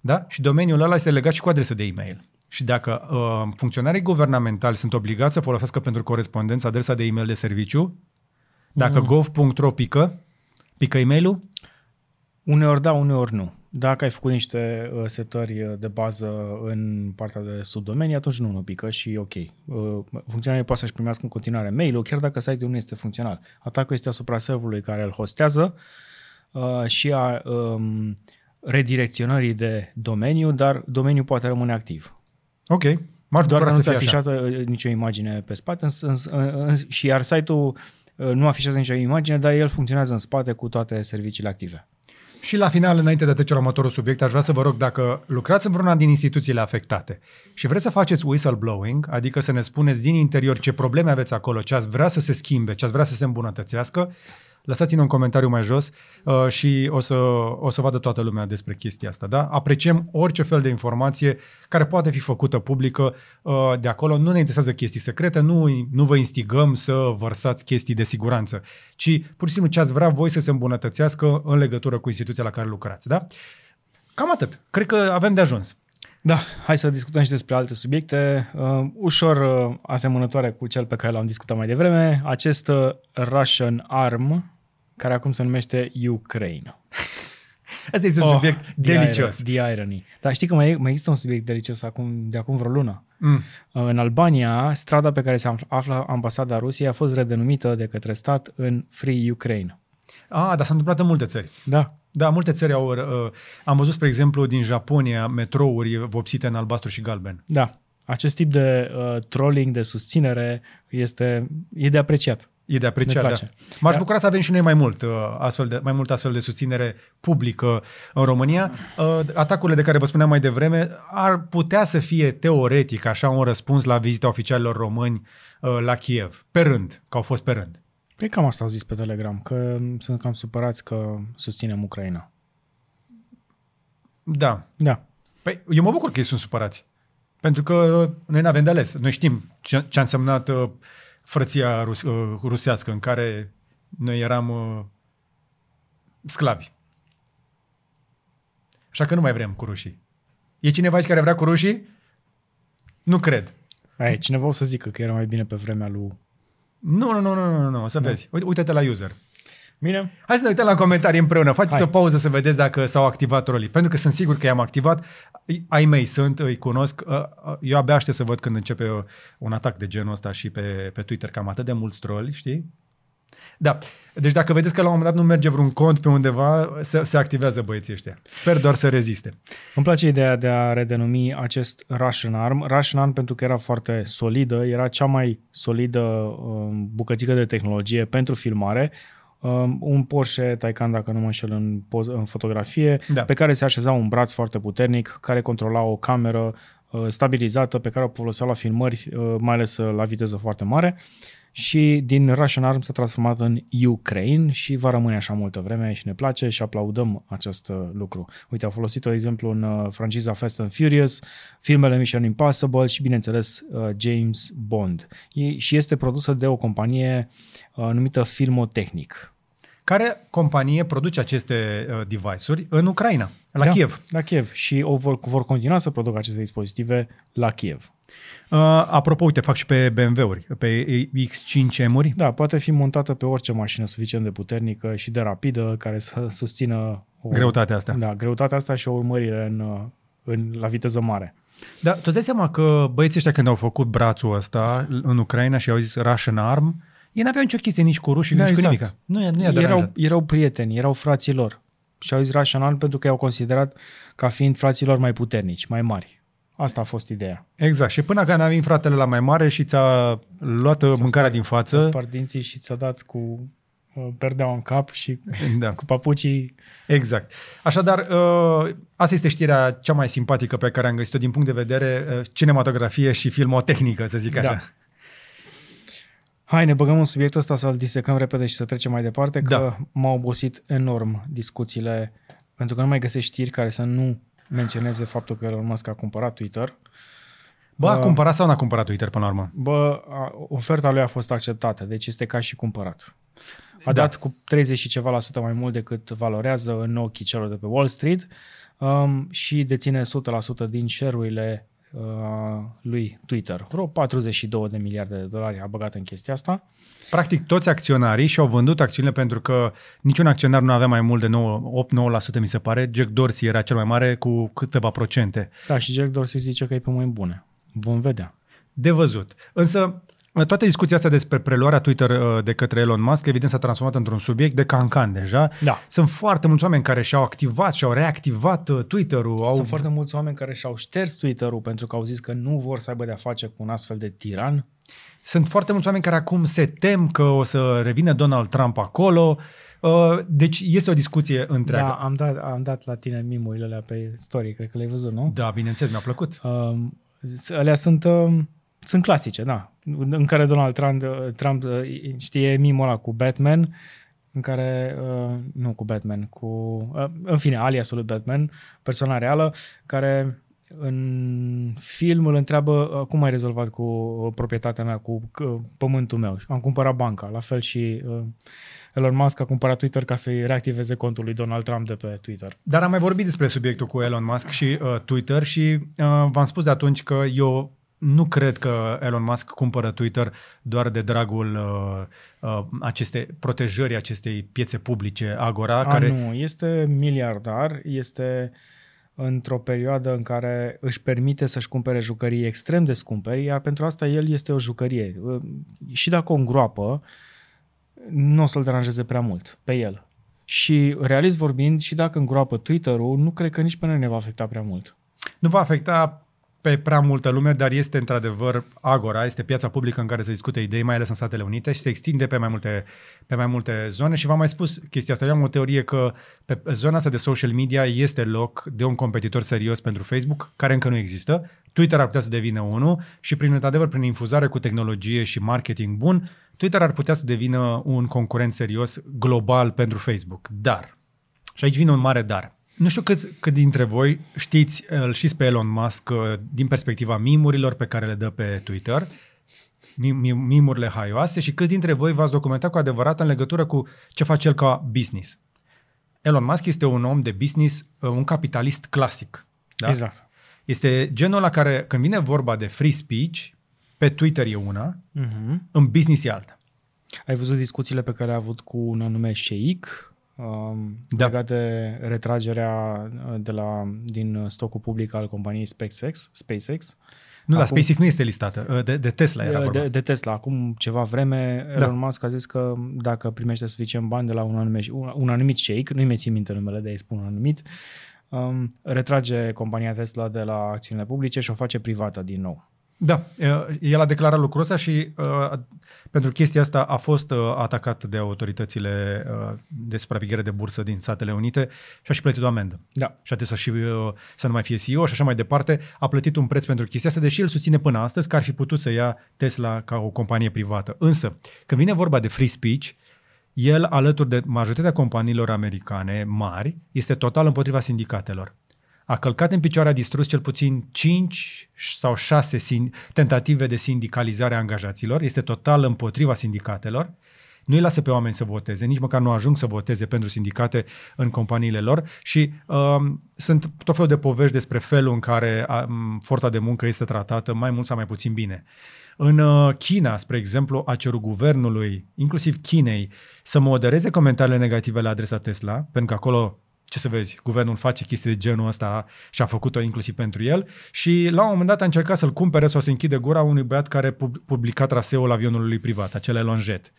Da? Și domeniul ăla este legat și cu adresă de e-mail. Și dacă uh, funcționarii guvernamentali sunt obligați să folosească pentru corespondență adresa de e-mail de serviciu, dacă mm. gov.ro pică, pică e-mailul, Uneori da, uneori nu. Dacă ai făcut niște uh, setări uh, de bază în partea de subdomenii, atunci nu, nu pică și ok. Uh, funcționarii poate să-și primească în continuare mail-ul, chiar dacă site-ul nu este funcțional. Atacul este asupra serverului care îl hostează uh, și a um, redirecționării de domeniu, dar domeniul poate rămâne activ. ok, m-aș Doar bucura că să nu fie ți-a așa. afișată uh, nicio imagine pe spate îns, îns, îns, și iar site-ul uh, nu afișează nicio imagine, dar el funcționează în spate cu toate serviciile active. Și la final, înainte de a trece la următorul subiect, aș vrea să vă rog dacă lucrați în vreuna din instituțiile afectate și vreți să faceți whistleblowing, adică să ne spuneți din interior ce probleme aveți acolo, ce ați vrea să se schimbe, ce ați vrea să se îmbunătățească, lăsați-ne un comentariu mai jos uh, și o să, o să vadă toată lumea despre chestia asta. Da? Apreciem orice fel de informație care poate fi făcută publică uh, de acolo. Nu ne interesează chestii secrete, nu, nu vă instigăm să vărsați chestii de siguranță, ci pur și simplu ce ați vrea voi să se îmbunătățească în legătură cu instituția la care lucrați. Da? Cam atât. Cred că avem de ajuns. Da, hai să discutăm și despre alte subiecte, uh, ușor uh, asemănătoare cu cel pe care l-am discutat mai devreme, acest uh, Russian Arm, care acum se numește Ukraine. *laughs* Asta este un oh, subiect delicios. The irony. Dar știi că mai, mai există un subiect delicios acum, de acum vreo lună. Mm. Uh, în Albania, strada pe care se află ambasada Rusiei a fost redenumită de către stat în Free Ukraine. Ah, dar s-a întâmplat în multe țări. Da. Da, multe țări au... Uh, am văzut, spre exemplu, din Japonia, metrouri vopsite în albastru și galben. Da. Acest tip de uh, trolling, de susținere, este, e de apreciat. E de apreciat, da. M-aș da. bucura să avem și noi mai mult, uh, astfel de, mai mult astfel de susținere publică în România. Uh, atacurile de care vă spuneam mai devreme ar putea să fie teoretic așa un răspuns la vizita oficialilor români uh, la Kiev, pe rând, că au fost pe rând. Păi cam asta au zis pe Telegram, că sunt cam supărați că susținem Ucraina. Da. Da. Păi eu mă bucur că ei sunt supărați. Pentru că noi nu avem de ales. Noi știm ce, ce a însemnat uh, frăția rus, uh, rusească în care noi eram uh, sclavi. Așa că nu mai vrem cu rușii. E cineva aici care vrea cu rușii? Nu cred. Ai, cineva o să zică că era mai bine pe vremea lui nu, nu, nu, nu, nu, nu, o să da. vezi. Uite-te la user. Bine. Hai să ne uităm la comentarii împreună. Faceți Hai. o pauză să vedeți dacă s-au activat rolii. Pentru că sunt sigur că i-am activat. Ai mei sunt, îi cunosc. Uh, uh, eu abia aștept să văd când începe un atac de genul ăsta și pe, pe Twitter, cam atât de mulți troli, știi? Da. Deci dacă vedeți că la un moment dat nu merge vreun cont pe undeva, se, se activează băieții ăștia. Sper doar să reziste. Îmi place ideea de a redenumi acest Russian Arm. Russian Arm pentru că era foarte solidă, era cea mai solidă um, bucățică de tehnologie pentru filmare. Um, un Porsche Taycan, dacă nu mă înșel în, poz- în fotografie, da. pe care se așeza un braț foarte puternic, care controla o cameră uh, stabilizată pe care o foloseau la filmări, uh, mai ales uh, la viteză foarte mare. Uh, și din Russian Arm s-a transformat în Ukraine și va rămâne așa multă vreme și ne place și aplaudăm acest uh, lucru. Uite, au folosit, de exemplu, în uh, franciza Fast and Furious, filmele Mission Impossible și, bineînțeles, uh, James Bond. E, și este produsă de o companie numită Filmotechnic. Care companie produce aceste device-uri în Ucraina, la da, Kiev? La Kiev și o vor, vor continua să producă aceste dispozitive la Kiev. Uh, apropo, uite, fac și pe BMW-uri, pe X5M-uri. Da, poate fi montată pe orice mașină suficient de puternică și de rapidă care să susțină o, greutatea asta. Da, greutatea asta și o urmărire în, în, la viteză mare. Da, tu îți dai seama că băieții ăștia când au făcut brațul ăsta în Ucraina și au zis Russian Arm, ei n-aveau nicio chestie nici cu rușii, da, nici exact. cu nimic. Nu, nu erau, erau prieteni, erau frații lor. Și au zis Russian Arm pentru că i-au considerat ca fiind frații lor mai puternici, mai mari. Asta a fost ideea. Exact. Și până când a venit fratele la mai mare și ți-a luat ți-a mâncarea spart, din față. Ți-a spart dinții și ți-a dat cu uh, perdeaua în cap și *laughs* da. cu papucii. Exact. Așadar, uh, asta este știrea cea mai simpatică pe care am găsit-o din punct de vedere uh, cinematografie și filmotehnică, să zic așa. Da. Hai, ne băgăm în subiectul ăsta să-l disecăm repede și să trecem mai departe, că da. m-au obosit enorm discuțiile, pentru că nu mai găsești știri care să nu menționeze faptul că Elon Musk a cumpărat Twitter. Bă, a uh, cumpărat sau n-a cumpărat Twitter până la urmă? Bă, a, oferta lui a fost acceptată, deci este ca și cumpărat. A da. dat cu 30 și ceva la sută mai mult decât valorează în ochii celor de pe Wall Street um, și deține 100% din share-urile uh, lui Twitter. Vreo 42 de miliarde de dolari a băgat în chestia asta. Practic toți acționarii și-au vândut acțiunile pentru că niciun acționar nu avea mai mult de 8-9% mi se pare. Jack Dorsey era cel mai mare cu câteva procente. Da, și Jack Dorsey zice că e pe mâini bune. Vom vedea. De văzut. Însă Toată discuția asta despre preluarea Twitter uh, de către Elon Musk, evident, s-a transformat într-un subiect de cancan deja. Da. Sunt foarte mulți oameni care și-au activat și-au reactivat uh, Twitter-ul. Au... Sunt foarte mulți oameni care și-au șters Twitter-ul pentru că au zis că nu vor să aibă de-a face cu un astfel de tiran. Sunt foarte mulți oameni care acum se tem că o să revină Donald Trump acolo. Uh, deci este o discuție întreagă. Da, am dat, am dat la tine mimurile alea pe story, cred că le-ai văzut, nu? Da, bineînțeles, mi-a plăcut. Uh, alea sunt... Uh, sunt clasice, da. În care Donald Trump, Trump știe mimul ăla cu Batman, în care, uh, nu cu Batman, cu, uh, în fine, aliasul lui Batman, persoana reală, care în film îl întreabă uh, cum ai rezolvat cu uh, proprietatea mea, cu uh, pământul meu. Am cumpărat banca, la fel și uh, Elon Musk a cumpărat Twitter ca să-i reactiveze contul lui Donald Trump de pe Twitter. Dar am mai vorbit despre subiectul cu Elon Musk și uh, Twitter și uh, v-am spus de atunci că eu nu cred că Elon Musk cumpără Twitter doar de dragul uh, uh, acestei protejării acestei piețe publice Agora. A, care... nu, este miliardar, este într-o perioadă în care își permite să-și cumpere jucării extrem de scumpe, iar pentru asta el este o jucărie. Uh, Și dacă o îngroapă, nu o să-l deranjeze prea mult pe el. Și realist vorbind, și dacă îngroapă Twitter-ul, nu cred că nici pe noi ne va afecta prea mult. Nu va afecta pe prea multă lume, dar este într-adevăr Agora, este piața publică în care se discute idei, mai ales în Statele Unite și se extinde pe mai multe, pe mai multe zone și v-am mai spus chestia asta. Eu am o teorie că pe zona asta de social media este loc de un competitor serios pentru Facebook, care încă nu există. Twitter ar putea să devină unul și prin într-adevăr, prin infuzare cu tehnologie și marketing bun, Twitter ar putea să devină un concurent serios global pentru Facebook. Dar, și aici vine un mare dar, nu știu cât, cât dintre voi știți, îl știți pe Elon Musk uh, din perspectiva mimurilor pe care le dă pe Twitter, mimurile haioase și câți dintre voi v-ați documentat cu adevărat în legătură cu ce face el ca business. Elon Musk este un om de business, uh, un capitalist clasic. Da? Exact. Este genul la care, când vine vorba de free speech, pe Twitter e una, Uh-huh. în business e alta. Ai văzut discuțiile pe care a avut cu un anume șeic um, Da. legat de retragerea uh, de la, din stocul public al companiei SpaceX, SpaceX Nu, dar Acum- SpaceX nu este listată, uh, de, de Tesla era vorba. de, de Tesla. Acum ceva vreme, Da. Elon Musk a zis că dacă primește suficient bani de la un anumit, un, un anumit shake, nu-i mai țin minte numele de ei spun un anumit, um, retrage compania Tesla de la acțiunile publice și o face privată din nou. Da, uh, el a declarat lucrul ăsta și uh, pentru chestia asta a fost uh, atacat de autoritățile uh, de supraveghere de bursă din Statele Unite și a și plătit o amendă. Da. Și a trebuit să, și, uh, să nu mai fie CEO și așa mai departe. A plătit un preț pentru chestia asta, deși el susține până astăzi că ar fi putut să ia Tesla ca o companie privată. Însă, când vine vorba de free speech, el, alături de majoritatea companiilor americane mari, este total împotriva sindicatelor. A călcat în picioare, a distrus cel puțin 5 sau 6 sin- tentative de sindicalizare a angajaților, este total împotriva sindicatelor, nu îi lasă pe oameni să voteze, nici măcar nu ajung să voteze pentru sindicate în companiile lor. Și um, sunt tot felul de povești despre felul în care um, forța de muncă este tratată mai mult sau mai puțin bine. În uh, China, spre exemplu, a cerut guvernului, inclusiv Chinei, să modereze comentariile negative la adresa Tesla, pentru că acolo ce să vezi, guvernul face chestii de genul ăsta și a făcut-o inclusiv pentru el și la un moment dat a încercat să-l cumpere sau să închide gura unui băiat care pub- publica traseul avionului lui privat, acele Lonjet.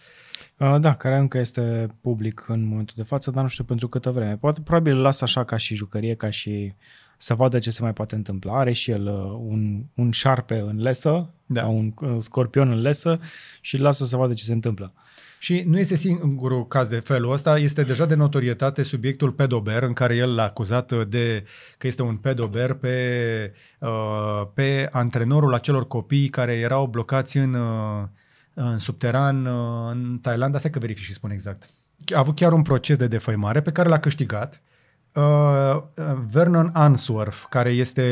Uh, Da, care încă este public în momentul de față, dar nu știu pentru câtă vreme. Poate, probabil îl lasă așa ca și jucărie, ca și să vadă ce se mai poate întâmpla. Are și el uh, un, un șarpe în lesă Da. da. sau un uh, scorpion în lesă și îl lasă să vadă ce se întâmplă. Și nu este singurul caz de felul ăsta, este deja de notorietate subiectul pedober, în care el l-a acuzat de că este un pedober pe, uh, pe antrenorul acelor copii care erau blocați în, uh, în subteran uh, în Thailanda. Stai că verific și spun exact. A avut chiar un proces de defăimare pe care l-a câștigat. Uh, Vernon Answorth, care este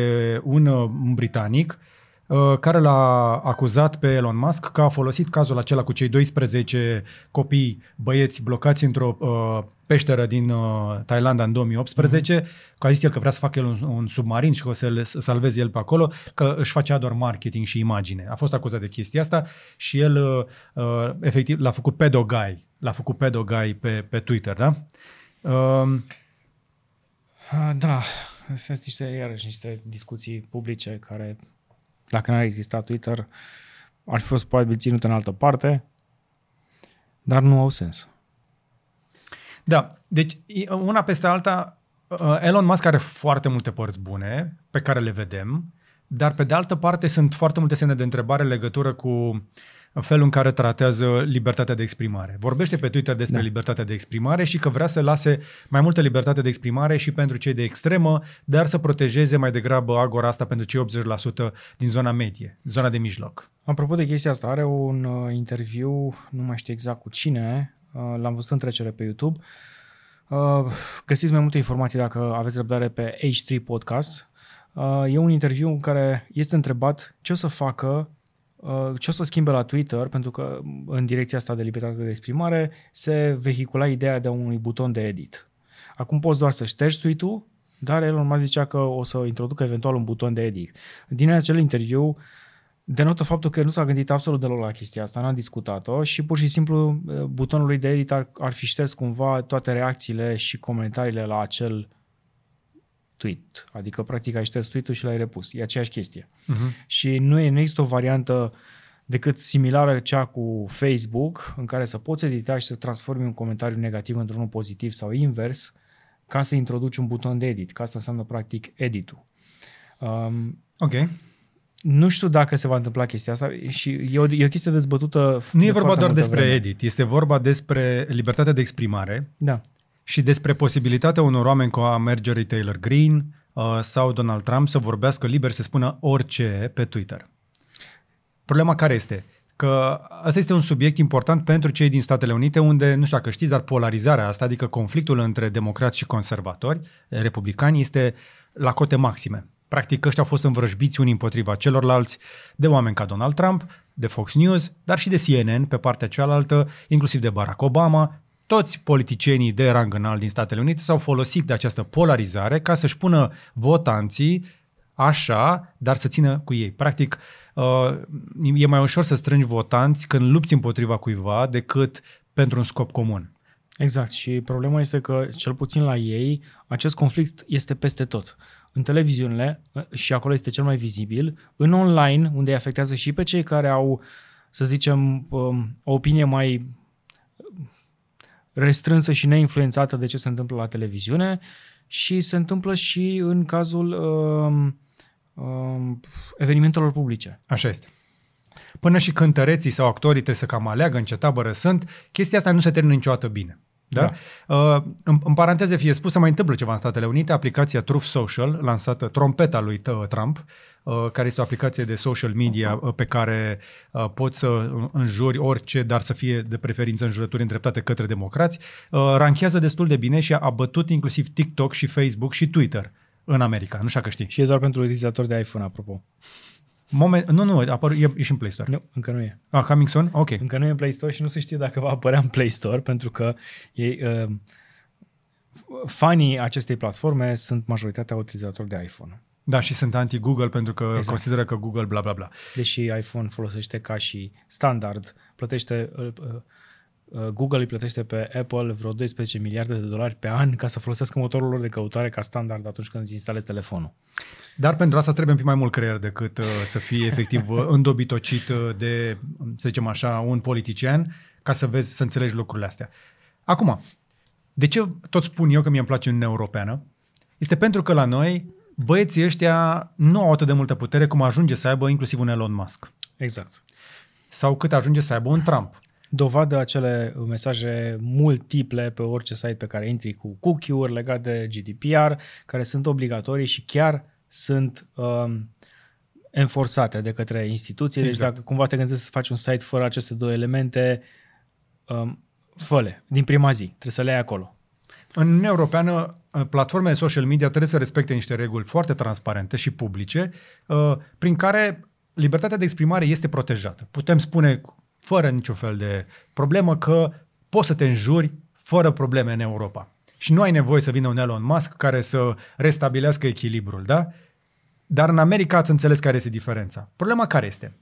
un, uh, un britanic, uh, care l-a acuzat pe Elon Musk că a folosit cazul acela cu cei 12 copii băieți blocați într-o uh, peșteră din uh, Thailanda în 2018, mm-hmm. că a zis el că vrea să facă el un, un submarin și că o să le să salveze el pe acolo, că își facea doar marketing și imagine. A fost acuzat de chestia asta și el uh, uh, efectiv l-a făcut pedogai, l-a făcut pedogai pe, pe Twitter, da? Uh, Uh, Da, sunt niște, iarăși, niște discuții publice care, dacă n-ar exista Twitter, ar fi fost probabil ținute în altă parte, dar nu au sens. Da, deci e- una peste alta, uh, Elon Musk are foarte multe părți bune pe care le vedem, dar pe de altă parte sunt foarte multe semne de întrebare în legătură cu felul în care tratează libertatea de exprimare. Vorbește pe Twitter despre da. Da. libertatea de exprimare și că vrea să lase mai multă libertate de exprimare și pentru cei de extremă, dar să protejeze mai degrabă agora asta pentru cei 80% din zona medie, zona de mijloc. Apropo de chestia asta, are un uh, interviu, nu mai știu exact cu cine, Uh, l-am văzut în trecere pe YouTube. Uh, găsiți mai multe informații dacă aveți răbdare pe H3 Podcast. Uh, e un interviu în care este întrebat ce o să facă ce o să schimbe la Twitter, pentru că în direcția asta de libertate de exprimare se vehicula ideea de unui buton de edit. Acum poți doar să ștergi tweet-ul, dar Elon Musk zicea că o să introducă eventual un buton de edit. Din acel interviu denotă faptul că nu s-a gândit absolut deloc la chestia asta, n-a discutat-o și pur și simplu butonul lui de edit ar, ar fi șters cumva toate reacțiile și comentariile la acel tweet. Adică, practic, ai șters tweet-ul și l-ai repus. E aceeași chestie. Uh-huh. Și nu, e, nu există o variantă decât similară cea cu Facebook, în care să poți edita și să transformi un comentariu negativ într-unul pozitiv sau invers, ca să introduci un buton de edit, că asta înseamnă, practic, editul. Um, ok. Nu știu dacă se va întâmpla chestia asta și e o, e o chestie dezbătută Nu de e vorba doar despre vreme. edit, este vorba despre libertatea de exprimare da. Și despre posibilitatea unor oameni ca Marjorie Taylor Greene uh, sau Donald Trump să vorbească liber, să spună orice pe Twitter. Problema care este? Că asta este un subiect important pentru cei din Statele Unite, unde, nu știu dacă știți, dar polarizarea asta, adică conflictul între democrați și conservatori, republicani, este la cote maxime. Practic, ăștia au fost învrăjbiți unii împotriva celorlalți de oameni ca Donald Trump, de Fox News, dar și de CNN pe partea cealaltă, inclusiv de Barack Obama. Toți politicienii de rang înalt din Statele Unite s-au folosit de această polarizare ca să-și pună votanții așa, dar să țină cu ei. Practic, uh, e mai ușor să strângi votanți când lupți împotriva cuiva decât pentru un scop comun. Exact și problema este că, cel puțin la ei, acest conflict este peste tot în televiziunile, și acolo este cel mai vizibil, în online, unde îi afectează și pe cei care au, să zicem, um, o opinie mai restrânsă și neinfluențată de ce se întâmplă la televiziune și se întâmplă și în cazul um, um, evenimentelor publice. Așa este. Până și cântăreții sau actorii trebuie să cam aleagă în ce tabără sunt, chestia asta nu se termină niciodată bine. Da? da. Uh, în, în paranteze fie spus, să mai întâmplă ceva în Statele Unite, aplicația Truth Social, lansată trompeta lui Trump, uh, care este o aplicație de social media uh, pe care uh, poți să înjuri orice, dar să fie de preferință înjurături îndreptate către democrați, uh, ranchează destul de bine și a bătut inclusiv TikTok și Facebook și Twitter în America. Nu știu că știi. Și e doar pentru utilizatori de iPhone, apropo. Moment, nu, nu, apar, e, e și în Play Store. Nu, încă nu e. Ah, coming soon? Ok. Încă nu e în Play Store și nu se știe dacă va apărea în Play Store, pentru că e, uh, fanii acestei platforme sunt majoritatea utilizatorilor de iPhone. Da, și sunt anti-Google pentru că exact. consideră că Google bla bla bla. Deși iPhone folosește ca și standard, plătește uh, uh Uh, Google îi plătește pe Apple vreo 12 miliarde de dolari pe an ca să folosească motorul lor de căutare ca standard atunci când îți instalezi telefonul. Dar pentru asta trebuie un pic mai mult creier decât uh, să fie efectiv uh, *laughs* îndobitocit uh, de, să zicem așa, un politician ca să vezi, să înțelegi lucrurile astea. Acum, de ce tot spun eu că mie îmi place Uniunea Europeană? Este pentru că la noi băieții ăștia nu au atât de multă putere cum ajunge să aibă inclusiv un Elon Musk. Exact. Sau cât ajunge să aibă un Trump dovadă acele mesaje multiple pe orice site pe care intri cu cookie-uri legate de GDPR, care sunt obligatorii și chiar sunt um, enforțate de către instituții. Deci exact. Deci dacă cumva te gândești să faci un site fără aceste două elemente, um, fă din prima zi, trebuie să le ai acolo. În Uniunea Europeană, uh, platformele social media trebuie să respecte niște reguli foarte transparente și publice, uh, prin care libertatea de exprimare este protejată. Putem spune fără niciun fel de problemă că poți să te înjuri fără probleme în Europa. Și nu ai nevoie să vină un Elon Musk care să restabilească echilibrul, da? Dar în America ați înțeles care este diferența. Problema care este?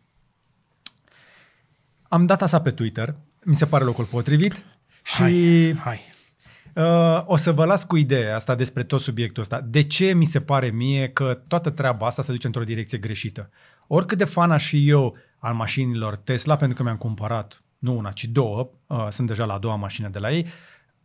Am dat asta pe Twitter, mi se pare locul potrivit și hai, hai. Uh, o să vă las cu ideea asta despre tot subiectul ăsta. De ce mi se pare mie că toată treaba asta se duce într-o direcție greșită? Oricât de fan aș fi eu al mașinilor Tesla, pentru că mi-am cumpărat nu una, ci două, uh, sunt deja la a doua mașină de la ei,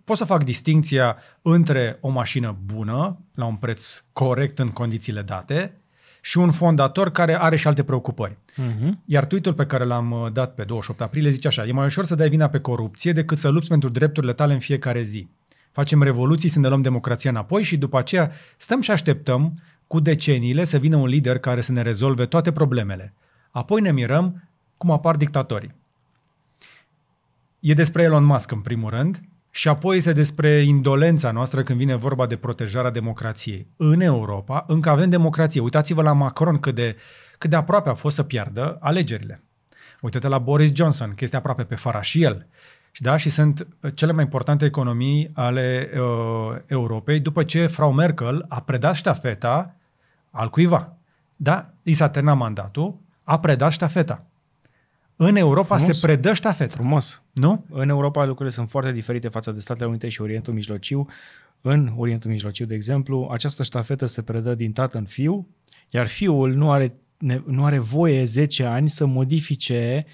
pot să fac distinția între o mașină bună, la un preț corect în condițiile date, și un fondator care are și alte preocupări. Uh-huh. Iar tweet-ul pe care l-am uh, dat pe 28 aprilie zice așa, e mai ușor să dai vina pe corupție decât să lupți pentru drepturile tale în fiecare zi. Facem revoluții să ne luăm democrația înapoi și după aceea stăm și așteptăm cu deceniile să vină un lider care să ne rezolve toate problemele. Apoi ne mirăm cum apar dictatorii. e despre Elon Musk în primul rând și apoi este despre indolența noastră când vine vorba de protejarea democrației. În Europa încă avem democrație. Uitați-vă la Macron cât de, cât de aproape a fost să piardă alegerile. Uite-te la Boris Johnson, că este aproape pe fara și el. Și da, și sunt cele mai importante economii ale uh, Europei după ce Frau Merkel a predat ștafeta al cuiva. Da, i s-a terminat mandatul, a predat ștafeta. În Europa Frumos. se predă ștafeta. Frumos. Nu? În Europa lucrurile sunt foarte diferite față de Statele Unite și Orientul Mijlociu. În Orientul Mijlociu, de exemplu, această ștafetă se predă din tată în fiu, iar fiul nu are, ne, nu are voie 10 ani să modifice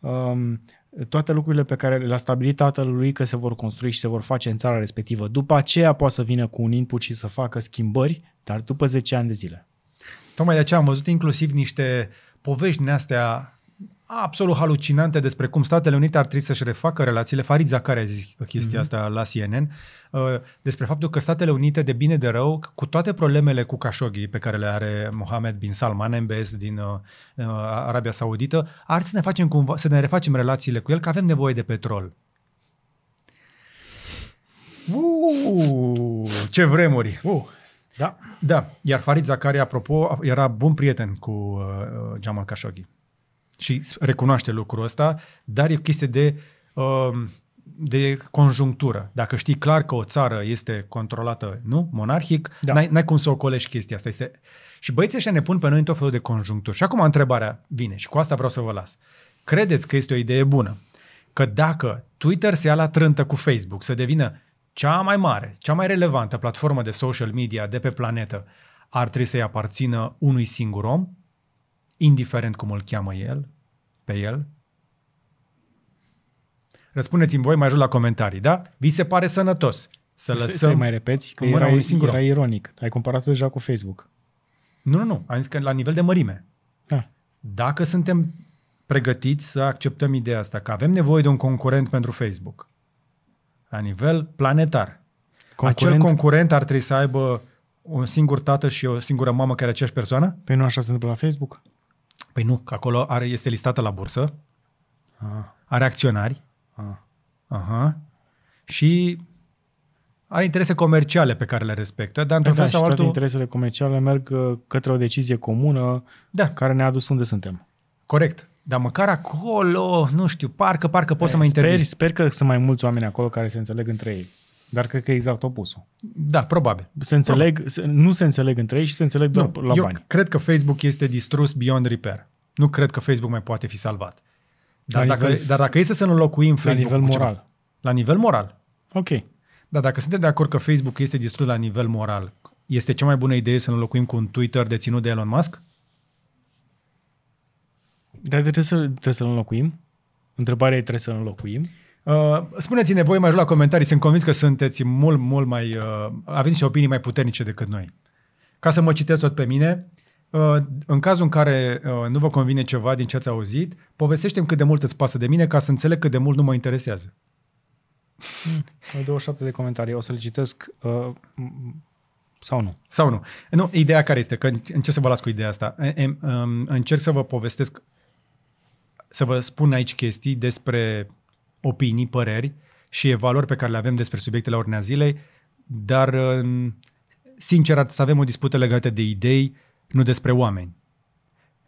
um, toate lucrurile pe care le-a stabilit tatălui că se vor construi și se vor face în țara respectivă. După aceea poate să vină cu un input și să facă schimbări, dar după 10 ani de zile. Tocmai de aceea am văzut inclusiv niște povești din astea absolut halucinante despre cum Statele Unite ar trebui să-și refacă relațiile. Farid Zakari a zis chestia mm-hmm. asta la CNN, uh, despre faptul că Statele Unite, de bine de rău, cu toate problemele cu Khashoggi pe care le are Mohammed bin Salman, MBS din uh, uh, Arabia Saudită, ar să ne facem cumva, să ne refacem relațiile cu el, că avem nevoie de petrol. Uh, ce vremuri! Uh, da. Da, iar Farid Zakari, apropo, era bun prieten cu uh, Jamal Khashoggi. Și recunoaște lucrul ăsta, dar e o chestie de, uh, de conjunctură. Dacă știi clar că o țară este controlată, nu, monarhic, da. n-ai, n-ai cum să ocolești chestia asta. Este... Și băieții ăștia ne pun pe noi în tot felul de conjuncturi. Și acum întrebarea vine și cu asta vreau să vă las. Credeți că este o idee bună? Că dacă Twitter se ia la trântă cu Facebook, să devină cea mai mare, cea mai relevantă platformă de social media de pe planetă, ar trebui să-i aparțină unui singur om, indiferent cum îl cheamă el, pe el? Răspundeți-mi voi mai jos la comentarii, da? Vi se pare sănătos să Să lăsăm... mai repeți, că în mâna era, unui singur om. era ironic. Ai comparat deja cu Facebook. Nu, nu, nu. Am zis că la nivel de mărime. Da. Dacă suntem pregătiți să acceptăm ideea asta, că avem nevoie de un concurent pentru Facebook, la nivel planetar, Concurent? acel concurent ar trebui să aibă un singur tată și o singură mamă care e aceeași persoană? Păi nu așa se întâmplă la Facebook? Păi nu, că acolo are, este listată la bursă, Ah, are acționari, ah. aha, și are interese comerciale pe care le respectă, dar într-un Păi fel da, și sau toate altul... interesele comerciale merg uh, către o decizie comună Da, care ne-a adus unde suntem. corect. Dar măcar acolo, nu știu, parcă, parcă pot să mă Eh, sper, intervin. sper că sunt mai mulți oameni acolo care se înțeleg între ei. Dar cred că e exact opusul. Da, probabil. Se înțeleg, se, nu se înțeleg între ei și se înțeleg doar Nu, la eu bani. cred că Facebook este distrus beyond repair. Nu cred că Facebook mai poate fi salvat. Dar, La dacă, nivel- dar dacă este să nu înlocuim La Facebook nivel cu ceva- moral. la nivel moral. Ok. Dar dacă suntem de acord că Facebook este distrus la nivel moral, este cea mai bună idee să înlocuim cu un Twitter deținut de Elon Musk? Dar trebuie, să, trebuie să-l înlocuim? Întrebarea e trebuie să-l înlocuim? Uh, spuneți-ne voi mai jos la comentarii, sunt convins că sunteți mult, mult mai... Uh, aveți și opinii mai puternice decât noi. Ca să mă citeți tot pe mine, uh, în cazul în care uh, nu vă convine ceva din ce ați auzit, povestește-mi cât de mult îți pasă de mine ca să înțeleg cât de mult nu mă interesează. *laughs* Au 27 de comentarii. O să le citesc uh, m- sau nu. Sau nu? Nu, ideea care este, că încerc să vă las cu ideea asta. E- e- um, Încerc să vă povestesc, să vă spun aici chestii despre opinii, păreri și evaluări pe care le avem despre subiectele ordinea zilei, dar um, sincer ar să avem o dispută legată de idei, nu despre oameni.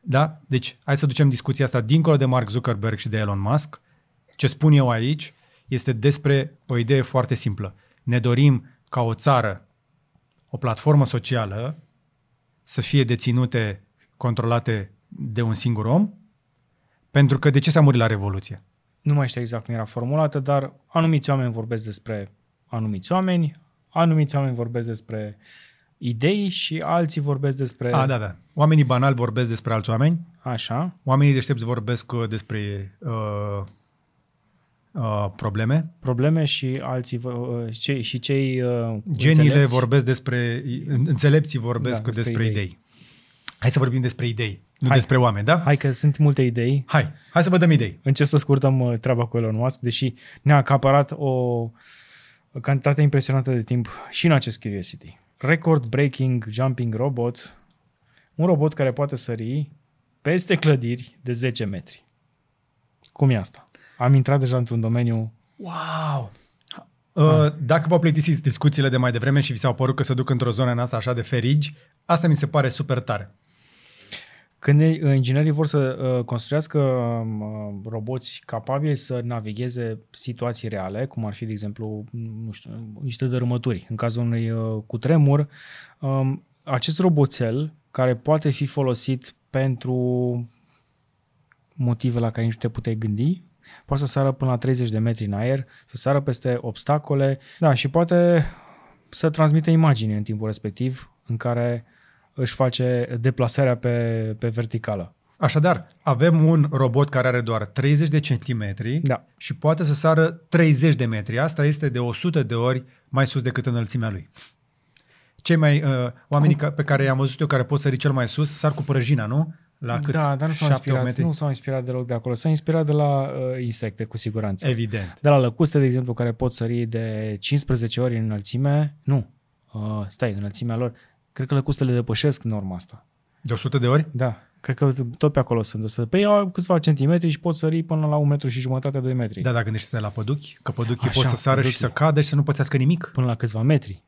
Da? Deci, hai să ducem discuția asta dincolo de Mark Zuckerberg și de Elon Musk. Ce spun eu aici este despre o idee foarte simplă. Ne dorim ca o țară o platformă socială să fie deținute, controlate de un singur om, pentru că de ce s-a murit la Revoluție? Nu mai știu exact cum era formulată, dar anumiți oameni vorbesc despre anumiți oameni, anumiți oameni vorbesc despre idei și alții vorbesc despre A, da, da. Oamenii banali vorbesc despre alți oameni, așa. oamenii deștepți vorbesc uh, despre uh, uh, probleme, probleme și alții vo- uh, cei, și cei uh, geniile înțelepți. vorbesc despre, înțelepții vorbesc Da, da, despre despre, idei. idei. Hai să vorbim despre idei, nu Hai. despre oameni, da? Hai că sunt multe idei. Hai, hai să vă dăm idei. Încerc să scurtăm uh, treaba cu Elon Musk, deși ne-a acaparat o cantitate impresionantă de timp și în acest Curiosity. Record Breaking Jumping Robot, un robot care poate sări peste clădiri de 10 metri. Cum e asta? Am intrat deja într-un domeniu... Wow! Uh, dacă vă plictisiți discuțiile de mai devreme și vi s-au părut că se duc într-o zonă în asta așa de ferigi, asta mi se pare super tare. Când inginerii vor să uh, construiască uh, roboți capabili să navigheze situații reale, cum ar fi, de exemplu, nu știu, niște dărâmături, în cazul unui uh, cutremur, um, acest roboțel, care poate fi folosit pentru motive la care nici nu te puteai gândi, poate să sară până la 30 de metri în aer, să sară peste obstacole, da, și poate să transmită imagini în timpul respectiv în care își face deplasarea pe, pe verticală. Așadar, avem un robot care are doar 30 de centimetri Da. și poate să sară 30 de metri. Asta este de 100 de ori mai sus decât înălțimea lui. Cei mai, uh, oamenii ca, pe care i-am văzut eu care pot sări cel mai sus, sar cu prăjina, nu? La cât? Da, dar nu s-au 7-8 inspirat, metri? nu s-au inspirat deloc de acolo. S-au inspirat de la uh, insecte, cu siguranță. Evident. De la lăcuste, de exemplu, care pot sări de 15 ori în înălțime. Nu, uh, stai, înălțimea lor. Cred că lăcustele depășesc norma asta. De 100 de ori? Da, cred că tot pe acolo sunt. Să pe ei au câțiva centimetri și pot sări până la un metru și jumătate, 2 metri. Da, dar gândește-te la păduchi, că păduchii Așa, pot să sară și păduchii. să cadă și să nu pățească nimic. Până la câțiva metri.